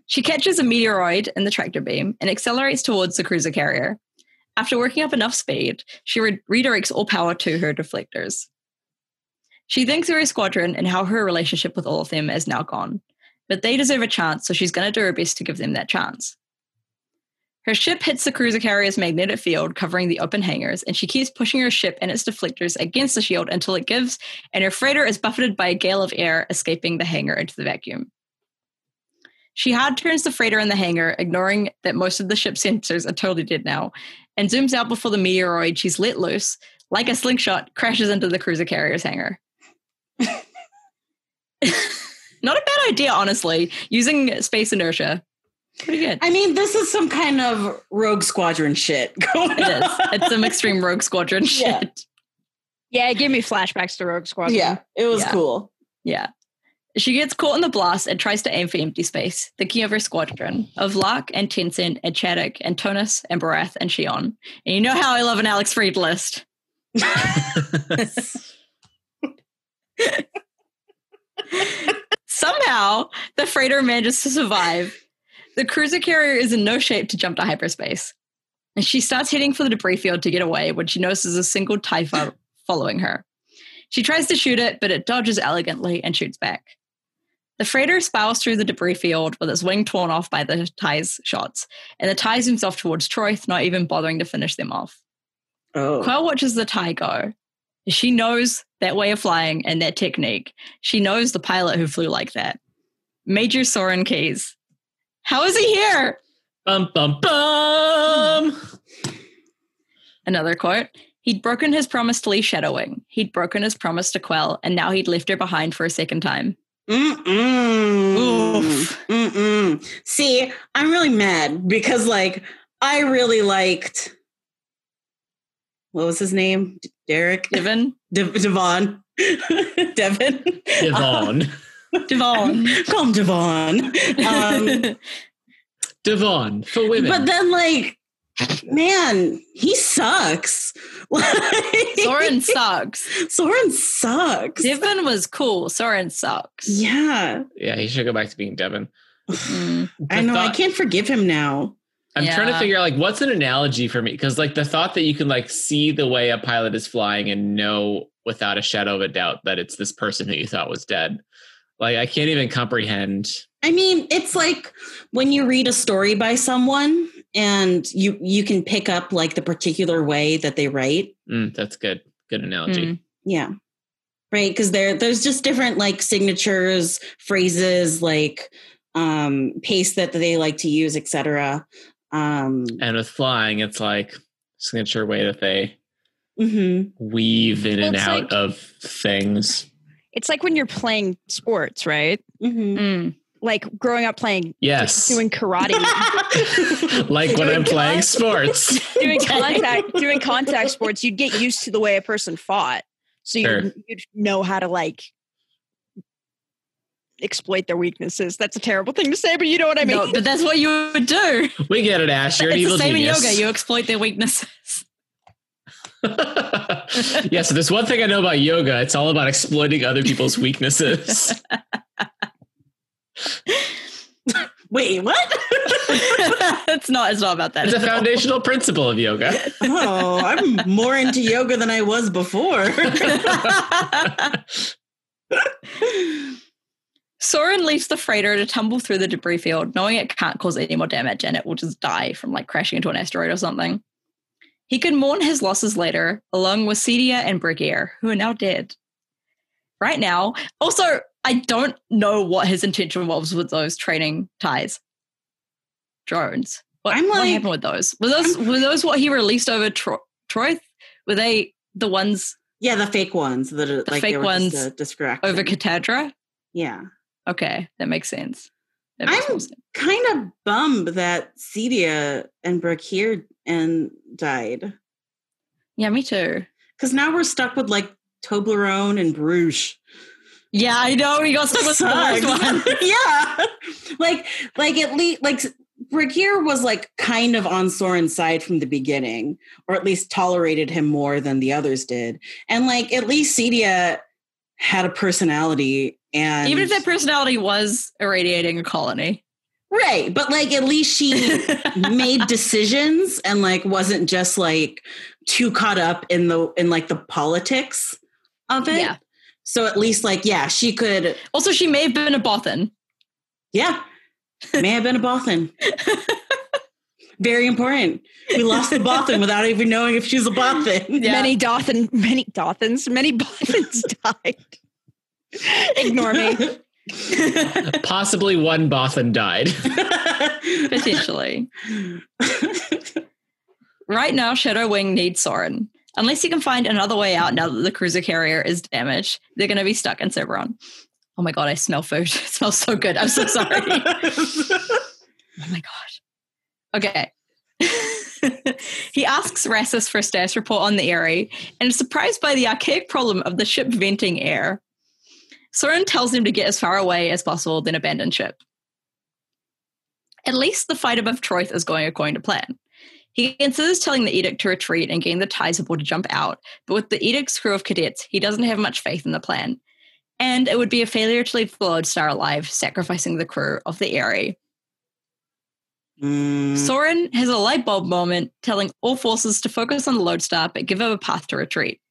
She catches a meteoroid in the tractor beam and accelerates towards the cruiser carrier. After working up enough speed, she re- redirects all power to her deflectors. She thinks of her squadron and how her relationship with all of them is now gone, but they deserve a chance, so she's going to do her best to give them that chance. Her ship hits the cruiser carrier's magnetic field, covering the open hangars, and she keeps pushing her ship and its deflectors against the shield until it gives, and her freighter is buffeted by a gale of air, escaping the hangar into the vacuum. She hard turns the freighter in the hangar, ignoring that most of the ship's sensors are totally dead now, and zooms out before the meteoroid she's let loose, like a slingshot, crashes into the cruiser carrier's hangar. Not a bad idea, honestly, using space inertia. Pretty good. I mean, this is some kind of Rogue Squadron shit going It is. on. It's some extreme Rogue Squadron shit. Yeah. Yeah, it gave me flashbacks to Rogue Squadron. Yeah, it was Yeah. cool. Yeah. She gets caught in the blast and tries to aim for empty space, thinking of her squadron of Lark and Tensent and Chadic and Tonus and Barath and Shion. And you know how I love an Alex Freed list. Somehow, the freighter manages to survive. The cruiser carrier is in no shape to jump to hyperspace. And she starts heading for the debris field to get away when she notices a single fo- following her. She tries to shoot it, but it dodges elegantly and shoots back. The freighter spirals through the debris field with its wing torn off by the TIE's shots, and the TIE zooms off towards Troithe, not even bothering to finish them off. Oh, Quell watches the TIE go. She knows that way of flying and that technique. She knows the pilot who flew like that. Major Soran Keize. How is he here? bum bum bum. Another quote. He'd broken his promise to Lee Shadow Wing. He'd broken his promise to Quell, and now he'd left her behind for a second time. Mm-mm. Oof. Mm-mm. See, I'm really mad because, like, I really liked what was his name? Derek Devon? De- Devon. Devon. Devon. Devon. Call him Devon. Um, Devon for women. but then, like, man, he sucks. Like- Soran sucks. Soran sucks. Devon was cool. Soran sucks. yeah, yeah, he should go back to being Devon. Mm. I The know. I can't forgive him now. I'm trying to figure out like what's an analogy for me because like the thought that you can like see the way a pilot is flying and know without a shadow of a doubt that it's this person who you thought was dead. Like I can't even comprehend. I mean, it's like when you read a story by someone and you you can pick up like the particular way that they write. Mm, that's good. Good analogy. Mm. Yeah. Right, because there there's just different like signatures, phrases, like um pace that they like to use, etc. Um And with flying, it's like signature way that they mhm. weave in Well, and out like- of things. It's like when you're playing sports, right? Mhm. Mm. Like growing up playing, Yes. doing karate, like when I'm playing con- sports. doing contact, doing contact sports. You'd get used to the way a person fought, so you'd, you'd know how to like exploit their weaknesses. That's a terrible thing to say, but you know what I mean. No, but that's what you would do. we get it, Ash. You're an evil the same genius. in yoga. You exploit their weaknesses. yeah, so there's one thing I know about yoga. It's all about exploiting other people's weaknesses. Wait, what? it's not. It's not about that. It's a at all. foundational principle of yoga. oh, I'm more into yoga than I was before. Soran leaves the freighter to tumble through the debris field, knowing it can't cause any more damage and it will just die from like crashing into an asteroid or something. He can mourn his losses later, along with Cedia and Brigier, who are now dead. Right now, also, I don't know what his intention was with those training ties. Drones. What, I'm what like- happened with those? Were those were those what he released over Tro- Troithe? Were they the ones yeah, the fake ones that are The like fake ones over Catadra? yeah. Okay, that makes sense. That makes I'm- sense. kind of bummed that Cedia and Brakir and died Yeah, me too. because now we're stuck with like Toblerone and Bruges. Yeah, I know. He got stuck with the Sucks. one. yeah, like like at least like Brakir was like kind of on Soran's side from the beginning, or at least tolerated him more than the others did, and like at least Cedia had a personality and Even if that personality was irradiating a colony. right, but like at least she made decisions and like wasn't just like too caught up in the in like the politics of it. Yeah. So at least like yeah, she could Also, she may have been a Bothan. yeah. May have been a Bothan. Very important. We lost the Bothan without even knowing if she's a Bothan. Yeah. Many Dothan, many Dothans, many Bothans died. Ignore me. Possibly one Bothan died. Potentially. Right now, Shadow Wing needs Soran. Unless you can find another way out now that the cruiser carrier is damaged, they're going to be stuck in Cerberon. Oh my god, I smell food. It smells so good. I'm so sorry. oh my god. Okay. he asks Rassus for a status report on the Aerie and is surprised by the archaic problem of the ship venting air. Soran tells him to get as far away as possible, then abandon ship. At least the fight above Troithe is going according to plan. He considers telling the Edict to retreat and getting the Ties aboard to jump out, but with the Edict's crew of cadets, he doesn't have much faith in the plan. And it would be a failure to leave the Lodestar alive, sacrificing the crew of the Aerie. Mm, Soran has a light bulb moment, telling all forces to focus on the Lodestar but give him a path to retreat.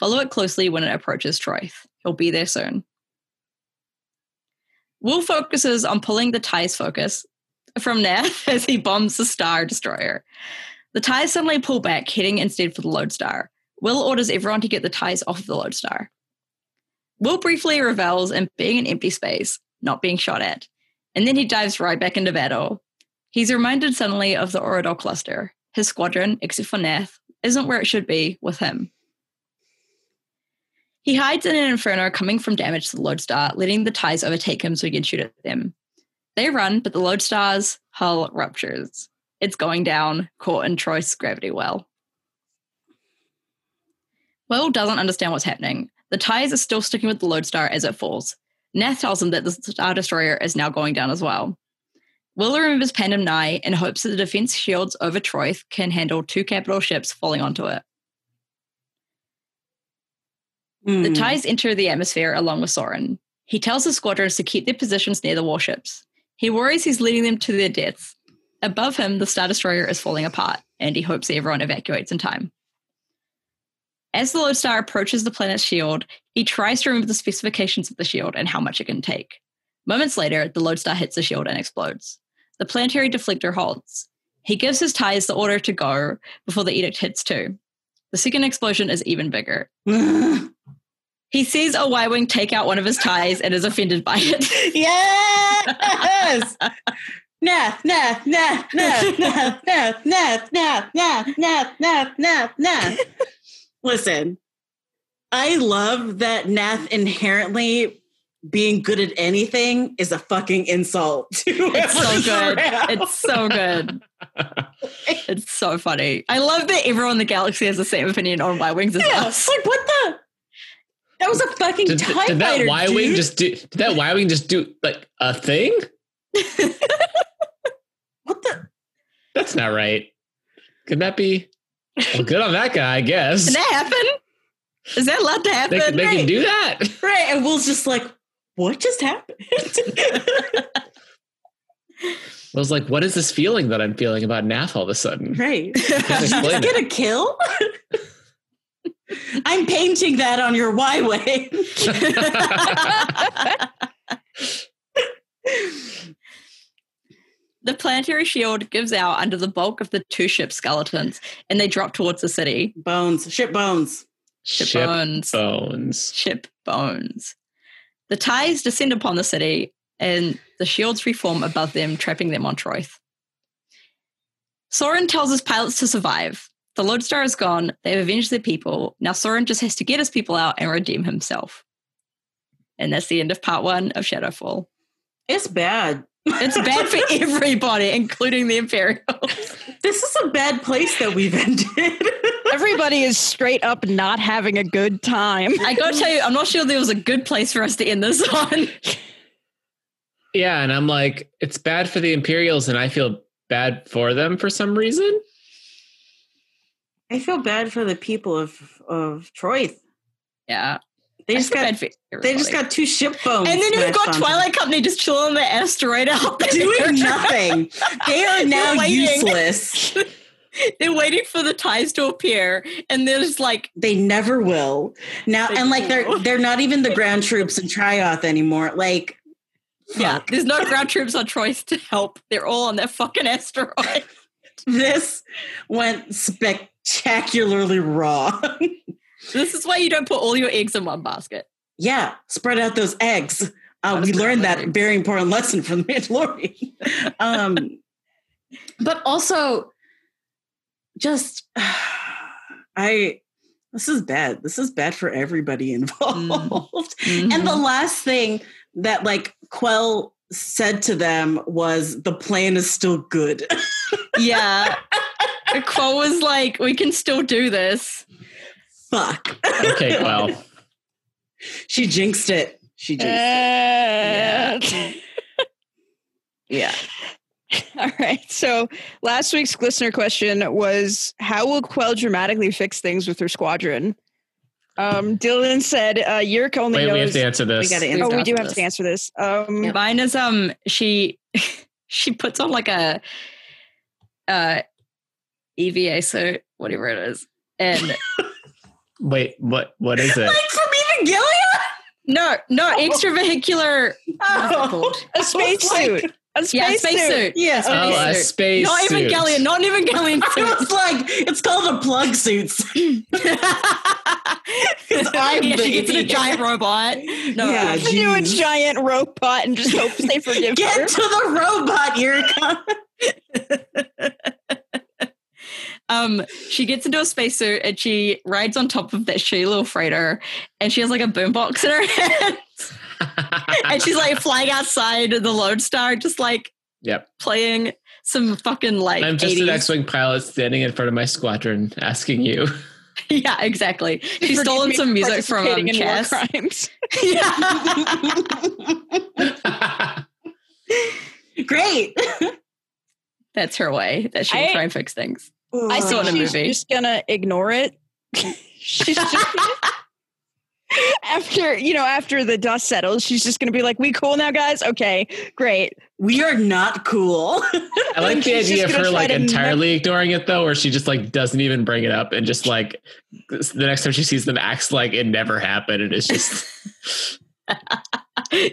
Follow it closely when it approaches Troithe. He'll be there soon. Wyl focuses on pulling the Ties focus from Nath as he bombs the Star Destroyer. The Ties suddenly pull back, heading instead for the Lodestar. Wyl orders everyone to get the Ties off the Lodestar. Wyl briefly revels in being an empty space, not being shot at, and then he dives right back into battle. He's reminded suddenly of the Oridol cluster. His squadron, except for Nath, isn't where it should be with him. He hides in an inferno coming from damage to the Lodestar, letting the ties overtake him so he can shoot at them. They run, but the Lodestar's hull ruptures. It's going down, caught in Troithe's gravity well. Wyl doesn't understand what's happening. The ties are still sticking with the Lodestar as it falls. Nath tells him that the Star Destroyer is now going down as well. Wyl remembers Pandem Nye and hopes that the defense shields over Troithe can handle two capital ships falling onto it. The mm. ties enter the atmosphere along with Soran. He tells his squadrons to keep their positions near the warships. He worries he's leading them to their deaths. Above him, the Star Destroyer is falling apart, and he hopes everyone evacuates in time. As the Lodestar approaches the planet's shield, he tries to remember the specifications of the shield and how much it can take. Moments later, the Lodestar hits the shield and explodes. The planetary deflector halts. He gives his ties the order to go before the edict hits too. The second explosion is even bigger. He sees a Y Wing take out one of his ties and is offended by it. yes. Nath, nath, nath, nath, nath, nath, nath, nath, nath, nath, nath, nath, nath. Listen, I love that Nath inherently being good at anything is a fucking insult It's so good. around. It's so good. It's so funny. I love that everyone in the galaxy has the same opinion on Y Wings as Yeah, us. like what the? That was a fucking Did, TIE did that fighter, Y wing just do? Did that Y wing just do like a thing? what the? That's not right. Could that be? Well, good on that guy, I guess. Can that happen? Is that allowed to happen? they can Right. do that. Right, and Wyl's just like, what just happened? I was like, what is this feeling that I'm feeling about Nath all of a sudden? right. Just explain Get a kill? I'm painting that on your Y way. the planetary shield gives out under the bulk of the two ship skeletons, and they drop towards the city. bones, ship bones. Ship, Ship bones. bones. Ship bones. The ties descend upon the city, and the shields reform above them, trapping them on Troithe. Soran tells his pilots to survive. The Lodestar is gone. They've avenged their people. Now Soran just has to get his people out and redeem himself. And that's the end of part one of Shadowfall. It's bad. It's bad for everybody, including the Imperials. This is a bad place that we've ended. Everybody is straight up not having a good time. I gotta tell you, I'm not sure there was a good place for us to end this on. Yeah, and I'm like, it's bad for the Imperials, and I feel bad for them for some reason. I feel bad for the people of of Troy. Yeah. They just got they just got two ship bones. And then you've got Twilight Company just chilling on the asteroid out there. doing nothing. They are now They're useless. They're waiting for the ties to appear, and there's like, They never will. Now and like they're they're not even the ground troops in Troithe anymore. Like yeah, fuck. there's no ground troops on Troithe to help. They're all on that fucking asteroid. This went spectacularly wrong. This is why you don't put all your eggs in one basket. yeah, spread out those eggs. Uh, we learned that correct. very important lesson from the Mandalorian. um, but also, just I. This is bad. This is bad for everybody involved. And Mm-hmm. the last thing that like Quell said to them was the plan is still good. Yeah. Quo was like, we can still do this. Fuck. Okay, well, She jinxed it. She jinxed Uh, Yeah. All right. So last week's listener question was How will Quell dramatically fix things with her squadron? Um, Dylan said uh, Yerk only wait, knows. we have to answer this. We gotta oh, we answer do have this. to answer this. Um, Yep. Mine is um she she puts on like a uh EVA suit, whatever it is. And Wait, what? What is it? Like from Evangelion? no, no, extravehicular what's it called? a space like- suit. A space, Yeah, space suit. Yeah. Oh, a suit. space Not suit. Evangelion, not Evangelion I suit. was like, it's called a plug suits. I'm yeah, she gets in a giant robot. No, Yeah, To do a giant robot and just hope they forgive Get her. to the robot, Eureka. um, she gets into a spacesuit and she rides on top of that shitty little freighter, and she has like a boombox in her hand, and she's like flying outside the Lodestar, just like Yep. playing some fucking like I'm just an X-wing pilot standing in front of my squadron, asking you. yeah, exactly. She's stolen some music from um, participating in war Chass. crimes. yeah, Great. that's her way that she will I- try and fix things. I saw in a she's movie. just gonna ignore it. she's just after you know after the dust settles, she's just gonna be like, "We cool now, guys? Okay, great." We are not cool. I like the idea of her like to entirely ignoring it though, where she just like doesn't even bring it up and just like the next time she sees them acts like it never happened and it's just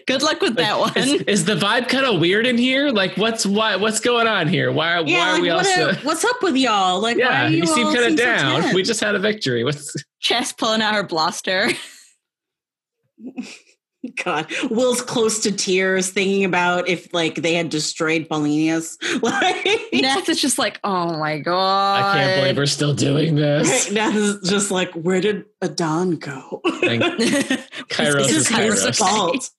Good luck with that one. is, is the vibe kind of weird in here? Like what's why what's going on here? Why yeah, why are like, we all what so a- what's up with y'all? Like, why Yeah, are you, you seem kind of down. tense? We just had a victory. What's Chass pulling out her blaster. God, Wyl's close to tears thinking about if like they had destroyed Paulinius. Like Nath is just like, oh my god. I can't believe we're still doing this. right now is just like, where did Adan go? Like, Kairos is is his Kairos. fault.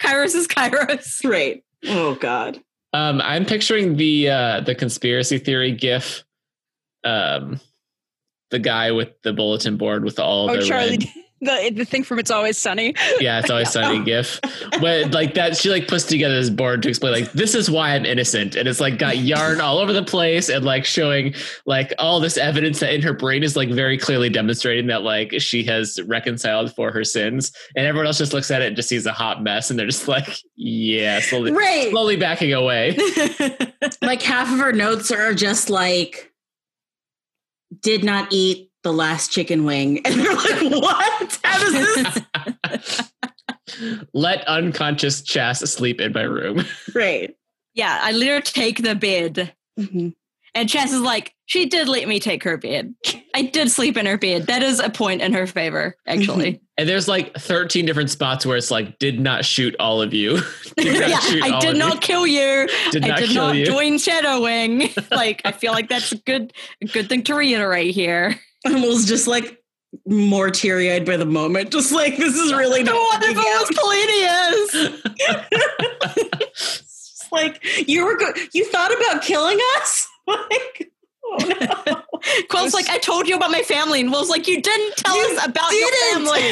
Kairos is Kairos. Right. Oh God. Um, I'm picturing the uh, the conspiracy theory GIF. Um, the guy with the bulletin board with all Oh, the Charlie, red- the the thing from It's Always Sunny. yeah, it's always sunny GIF. But like that, she like puts together this board to explain like this is why I'm innocent, and it's like got yarn all over the place and like showing like all this evidence that in her brain is like very clearly demonstrating that like she has reconciled for her sins, and everyone else just looks at it and just sees a hot mess, and they're just like, yeah, slowly, Right. slowly backing away. like half of her notes are just like did not eat the last chicken wing and they're like what how does this Let unconscious Chass sleep in my room. right yeah, I let her take the bed. Mm-hmm. And Chass is like, she did let me take her bed. I did sleep in her bed. That is a point in her favor, actually. Mm-hmm. And there's like 13 different spots where it's like, did not shoot all of you. Did not yeah, shoot I did not you. kill you. Did I not did kill not you. join Shadow Wing. like, I feel like that's a good, a good thing to reiterate here. And was just like more teary-eyed by the moment. Just like this is really not what if it was? It's like you were good you thought about killing us? Like oh no Quell's like, I told you about my family. And Wyl's like, you didn't tell You us about your didn't. family.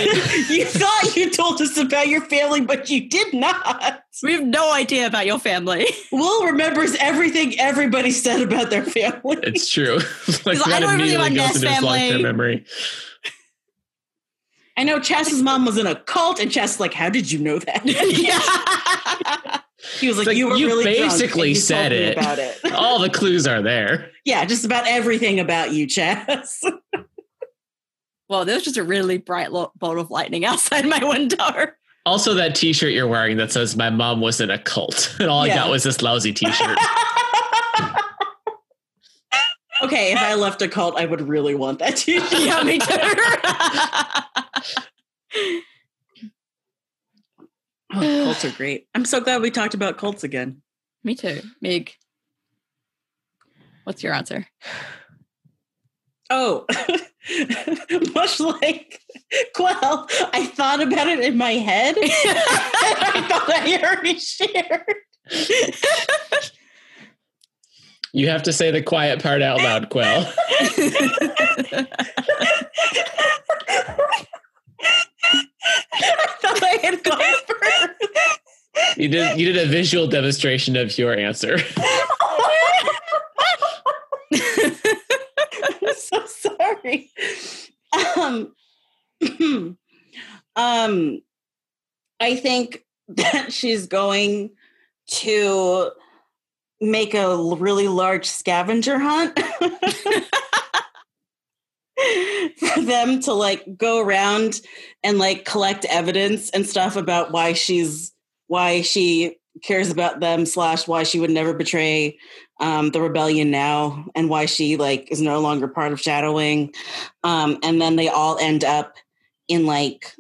you thought you told us about your family but you did not we have no idea about your family. Wyl remembers everything everybody said about their family. It's true. like like, I that know everything immediately about Ness into his long-term family. memory. I know Chass's mom was in a cult, and Chass like, how did you know that? He was like, like, you were you really basically said it. about it. All the clues are there. yeah, just about everything about you, Chass. Well, there was just a really bright lo- bolt of lightning outside my window. Also, that T-shirt you're wearing that says "My mom was in a cult," and all Yeah. I got was this lousy T-shirt. Okay, if I left a cult, I would really want that too. yeah, me too. Oh, cults are great. I'm so glad we talked about cults again. me too. Meg, What's your answer? Oh, much like Quell, I thought about it in my head. I thought I already shared. You have to say the quiet part out loud, Quell. I thought I had gone first. You did you did a visual demonstration of your answer. I'm so sorry. Um, um, I think that she's going to make a really large scavenger hunt for them to like go around and like collect evidence and stuff about why she's why she cares about them slash why she would never betray um, the rebellion now and why she like is no longer part of Shadow Wing. Um, and then they all end up in like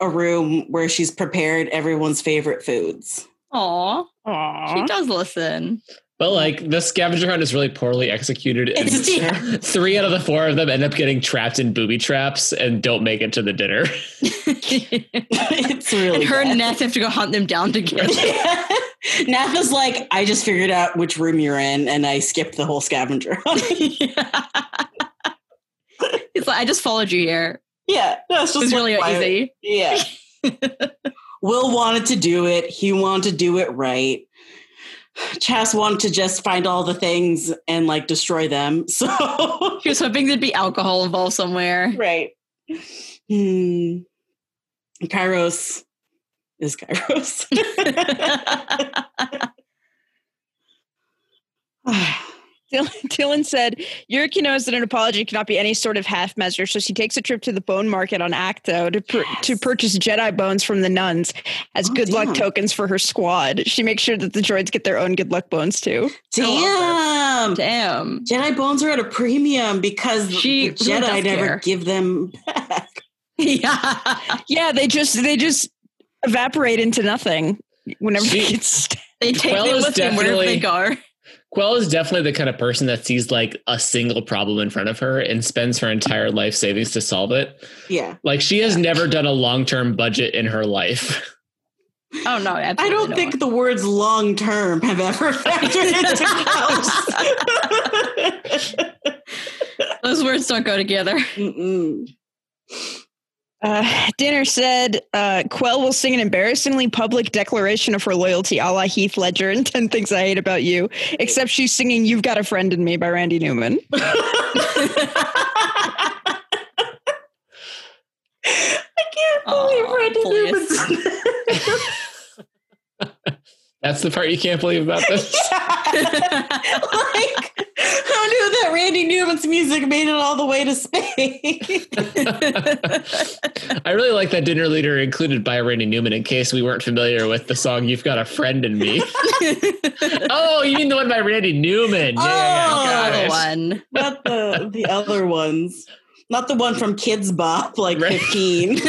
a room where she's prepared everyone's favorite foods. Aw, she does listen. But like the scavenger hunt is really poorly executed. and It's true. Three out of the four of them end up getting trapped in booby traps and don't make it to the dinner. it's really and her bad. and Nath have to go hunt them down together. Nath is like, I just figured out which room you're in, and I skipped the whole scavenger hunt. It's like I just followed you here. yeah, that's It just was really like, easy. Yeah. Wyl wanted to do it. He wanted to do it right. Chass wanted to just find all the things and like destroy them. So She was hoping there'd be alcohol involved somewhere. right. Hmm. Kairos is Kairos. Dylan, Dylan said, Yrica knows that an apology cannot be any sort of half measure, so she takes a trip to the bone market on Acto to, pur- to purchase Jedi bones from the nuns as Oh, good luck tokens for her squad. She makes sure that the droids get their own good luck bones too. Damn. Damn. Jedi bones are at a premium because She the really Jedi never care. give them back. yeah. Yeah, they just they just evaporate into nothing whenever She- they They take Quell them is with them wherever they definitely- go. Quell is definitely the kind of person that sees like a single problem in front of her and spends her entire life savings to solve it. Yeah. Like she has never done a long term budget in her life. Oh no, I don't not. think the words long term have ever factored into Quell's. those words don't go together. Mm-mm. Uh, Dinner said uh, Quell will sing an embarrassingly public declaration of her loyalty a la Heath Ledger and 10 Things I Hate About You, except she's singing You've Got a Friend in Me by Randy Newman. I can't believe Aw, Randy please. Newman's. That's the part you can't believe about this. like, who knew that Randy Newman's music made it all the way to space? I really like that dinner leader included by Randy Newman in case we weren't familiar with the song You've Got a Friend in Me. oh, you mean the one by Randy Newman. Yeah, yeah, Oh, yeah. Got it. one. Not the the other ones. Not the one from Kidz Bop, like Right. 15.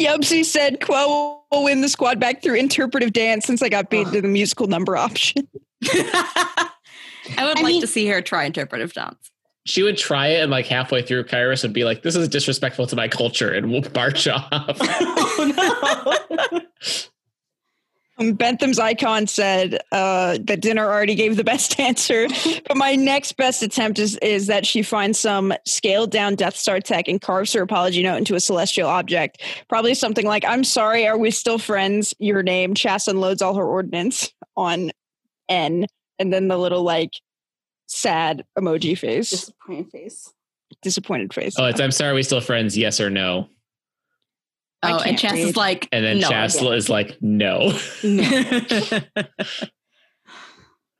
Yubsy said Quell will win the squad back through interpretive dance since I got beat ah. to the musical number option. I would I like mean- to see her try interpretive dance. She would try it and like halfway through, Kairos would be like, This is disrespectful to my culture and we'll march off. oh no. Um, Bentham's icon said uh, that dinner already gave the best answer, but my next best attempt is is that she finds some scaled down Death Star tech and carves her apology note into a celestial object. Probably something like, "I'm sorry, are we still friends? Your name." Chass unloads all her ordnance on N, and then the little like sad emoji face, Disappointed face. disappointed face. Oh, it's I'm sorry, we still friends, yes or no. Oh, and can't Chass read. is like, And then no. Chass is like, no. No.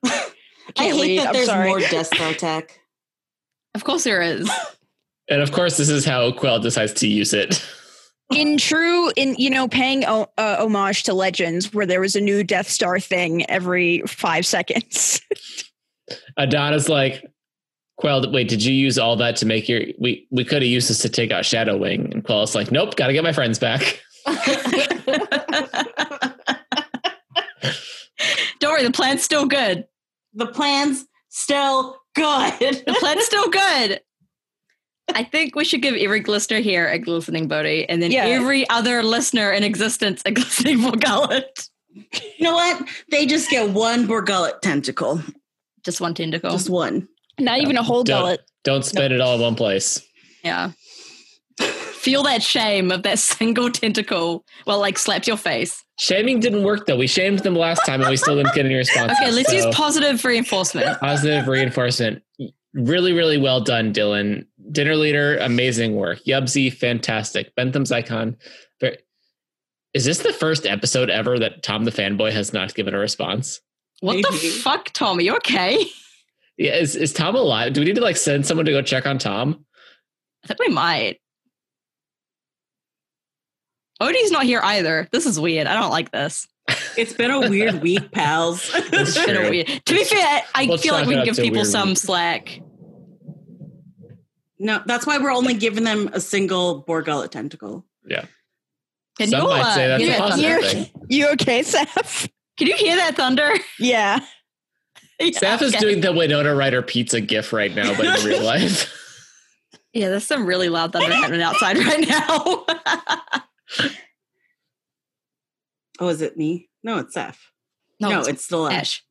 I I hate read. that I'm there's sorry. more Death tech. of course there is. And of course, this is how Quell decides to use it. In true in you know paying o- uh, homage to legends where there was a new death star thing every five seconds Adana's like, Quell, wait, did you use all that to make your we we could have used this to take out Shadow Wing? And Quell's like, Nope, gotta get my friends back. Don't worry, the plan's still good. the plan's still good. The plan's still good. I think we should give every listener here a glistening body and then Yeah. every other listener in existence a glistening gullet. you know what? They just get one Borgullet tentacle. Just one tentacle. Just one. not even a whole Don't- gullet Don't spend it all in one place. yeah. Feel that shame of that single tentacle. Well, like slapped your face. Shaming didn't work though. We shamed them last time and we still didn't get any response. Okay, let's so use positive reinforcement. positive reinforcement. Really, really well done, Dylan. Dinner leader, amazing work. Yubsy, fantastic. Bentham's icon. Very, is this the first episode ever that Tom the fanboy has not given a response? What the fuck, Tom? Are you okay? Yeah, is, is Tom alive? Do we need to like send someone to go check on Tom? I think we might. Odie's not here either. This is weird. I don't like this. It's been a weird week, pals. It's been a true. weird. To be fair, I Let's feel like we can give people some week. slack. No, that's why we're only giving them a single Borgullet tentacle. Can Some you, might uh, say that's hear a positive thunder? thing. you okay Seth? Can you hear that thunder? yeah Yeah, Saf is okay. doing the Winona Ryder pizza gif right now, but in real life. Yeah, there's some really loud thunder happening outside right now. Oh, is it me? No, it's Seth. No, it's, still Ash. Ash.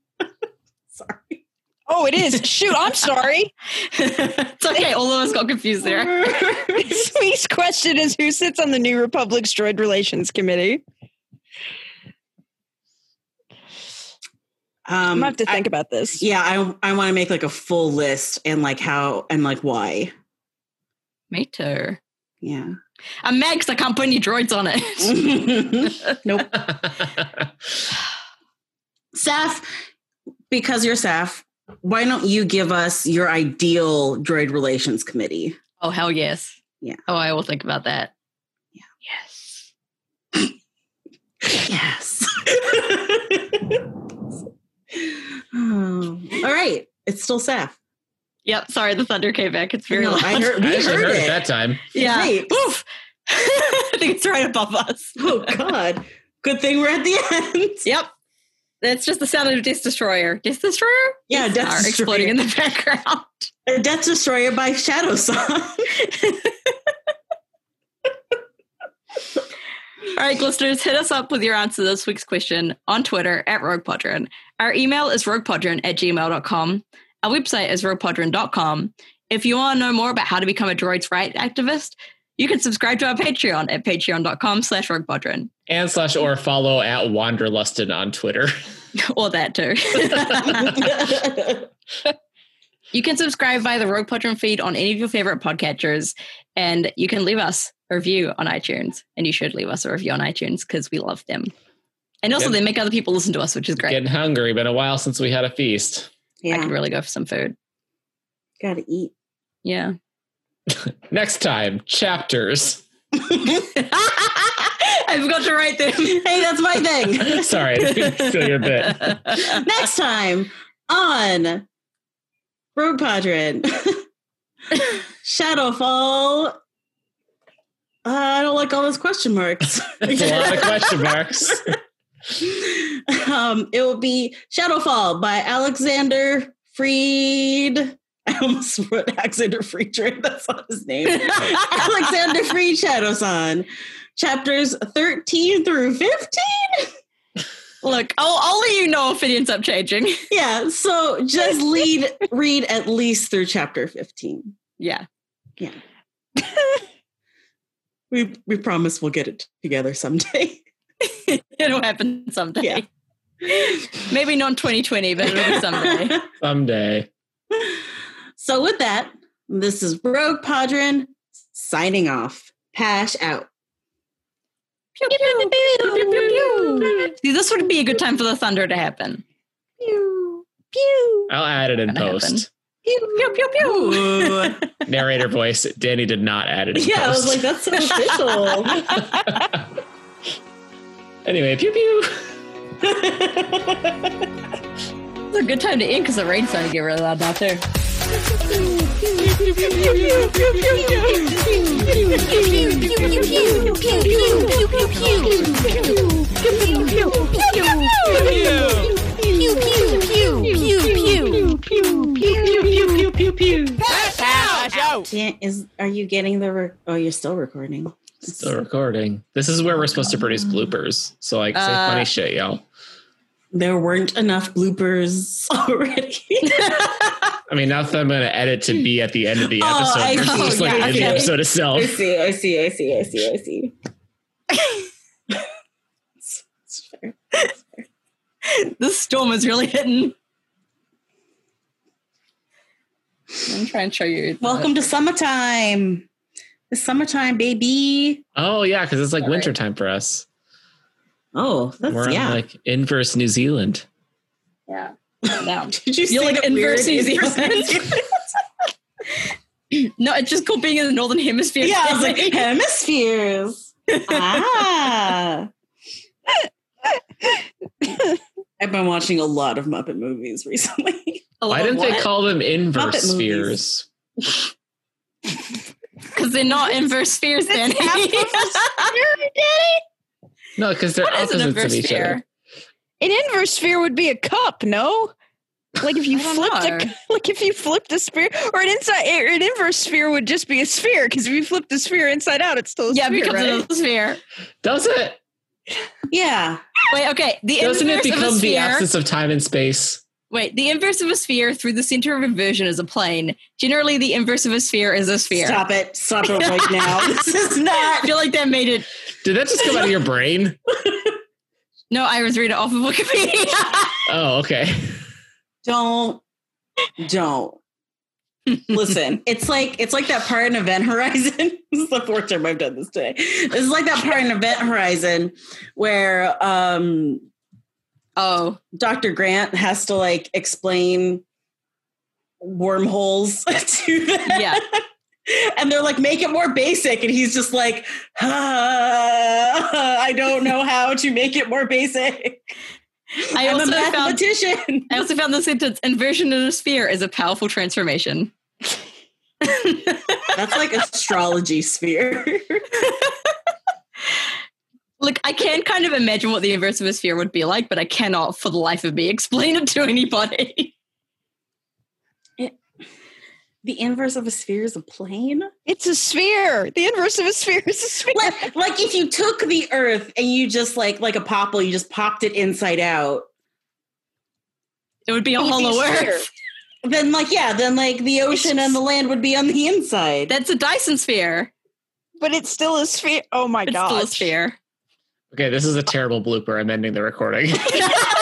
Sorry. oh it is shoot i'm sorry it's okay. All of us got confused there. this week's question is who sits on the new republic's droid relations committee i'm Um, gonna have to I- think about this yeah, I I want to make like a full list and like how and like why. Me too. Yeah. I'm mad because I can't put any droids on it. nope. Saf, because you're Saf, why don't you give us your ideal droid relations committee? Oh hell yes. Yeah. Oh, I will think about that. Yeah. Yes. Yes. oh. All right. It's still Saf. Yep. Sorry, the thunder came back. It's very No, loud. I heard, we actually heard, heard it. it that time. yeah. Right. Oof. I think it's right above us. Oh God. Good thing we're at the end. Yep. That's just the sound of Death Destroyer. Death Destroyer? Yeah, Death Destroyer. exploding in the background. A Death Destroyer by Shadow Song. All right, listeners, hit us up with your answer to this week's question on Twitter at RoguePodron. Our email is roguepodron at gmail.com. Our website is roguepodron.com. If you want to know more about how to become a droids right activist, you can subscribe to our Patreon at patreon.com slash roguepodron. And slash or follow at Wanderlusted on Twitter. or that too. you can subscribe via the Rogue Podron feed on any of your favorite podcatchers, and you can leave us a review on iTunes. And you should leave us a review on iTunes because we love them. And also, Good. they make other people listen to us, which is great. Getting hungry. Been a while since we had a feast. Yeah. I yeah. could really go for some food. Gotta eat. Yeah. Next time, chapters. I forgot to write them. Hey, that's my thing. Sorry, I your bit. Next time on Rogue Podron, Shadowfall. Uh, I don't like all those question marks. That's a lot of question marks. um, it will be Shadowfall by Alexander Freed. I almost wrote Alexander Friedrich. That's not his name. Alexander Free Freed Shadowson. Chapters 13 through 15. Look, I'll, I'll let you know if it ends up changing. Yeah, so just lead read at least through chapter 15. Yeah. Yeah. we we promise we'll get it together someday. It'll happen someday. Yeah. Maybe not 2020, but it'll be someday. Someday. So with that, this is Rogue Podron signing off. Pash out. Pew, pew, pew, pew, pew, pew. See, this would be a good time for the thunder to happen. pew pew I'll add it in Gonna post. Pew pew pew. Ooh. Narrator voice. Danny did not add it. in yeah, I was like, that's so official. anyway, pew pew. It's a good time to end because the rain's starting to get really loud out there. Dan, is are you getting the? Re- oh, you're still recording. Still recording. This is where we're supposed to produce bloopers. So like say Uh, funny shit, y'all. There weren't enough bloopers already. I mean, now that I'm going to edit to be at the end of the Oh, episode, I versus see. just like Yeah, in the episode itself. I see. I see. I see. I see. I see. It's- it's fair. This storm is really hitting. I'm trying to show you. Welcome to summertime. It's summertime, baby. Oh yeah, because it's like All right. wintertime for us. Oh, that's We're yeah. in like inverse New Zealand. Yeah. Now. Did you You're like the inverse New Zealand. No, it's just called being in the northern hemisphere. yeah, I was like hemispheres. ah. I've been watching a lot of Muppet movies recently. Why didn't they call them inverse Muppet spheres? Because they're not inverse spheres, then. No, because they're What is an opposites of inverse each sphere? other. An inverse sphere would be a cup, no? Like if you I flipped know. a, like if you flipped a sphere, or an inside, or an inverse sphere would just be a sphere. Because if you flip the sphere inside out, it's still a Yeah, sphere, because right? of the sphere. Does it? Yeah. Wait, okay. The Doesn't it inverse of a become the absence of time and space? Wait, the inverse of a sphere through the center of inversion is a plane. Generally, the inverse of a sphere is a sphere. Stop it. Stop it right now. this is not. I feel like that made it. Did that just come out of your brain? No, I was reading it off of Wikipedia. Oh, okay. Don't. Don't. Listen, it's like it's like that part in Event Horizon. this is the fourth time I've done this today. This is like that part in Event Horizon where um oh, Dr. Grant has to like explain wormholes to them. Yeah. And they're like, make it more basic. And he's just like, ah, I don't know how to make it more basic. I I'm a also found mathematician. I also found the sentence inversion in a sphere is a powerful transformation. That's like astrology sphere. Look, I can kind of imagine what the inverse of a sphere would be like, but I cannot for the life of me explain it to anybody. the inverse of a sphere is a plane. It's a sphere. The inverse of a sphere is a sphere. Like, like if you took the earth and you just like like a popple, you just popped it inside out. It would be a It would be hollow a earth. Then like yeah, then like the ocean and the land would be on the inside. That's a Dyson sphere. but it's still a sphere. Oh my It's god! still a sphere. Okay, this is a terrible blooper. I'm ending the recording.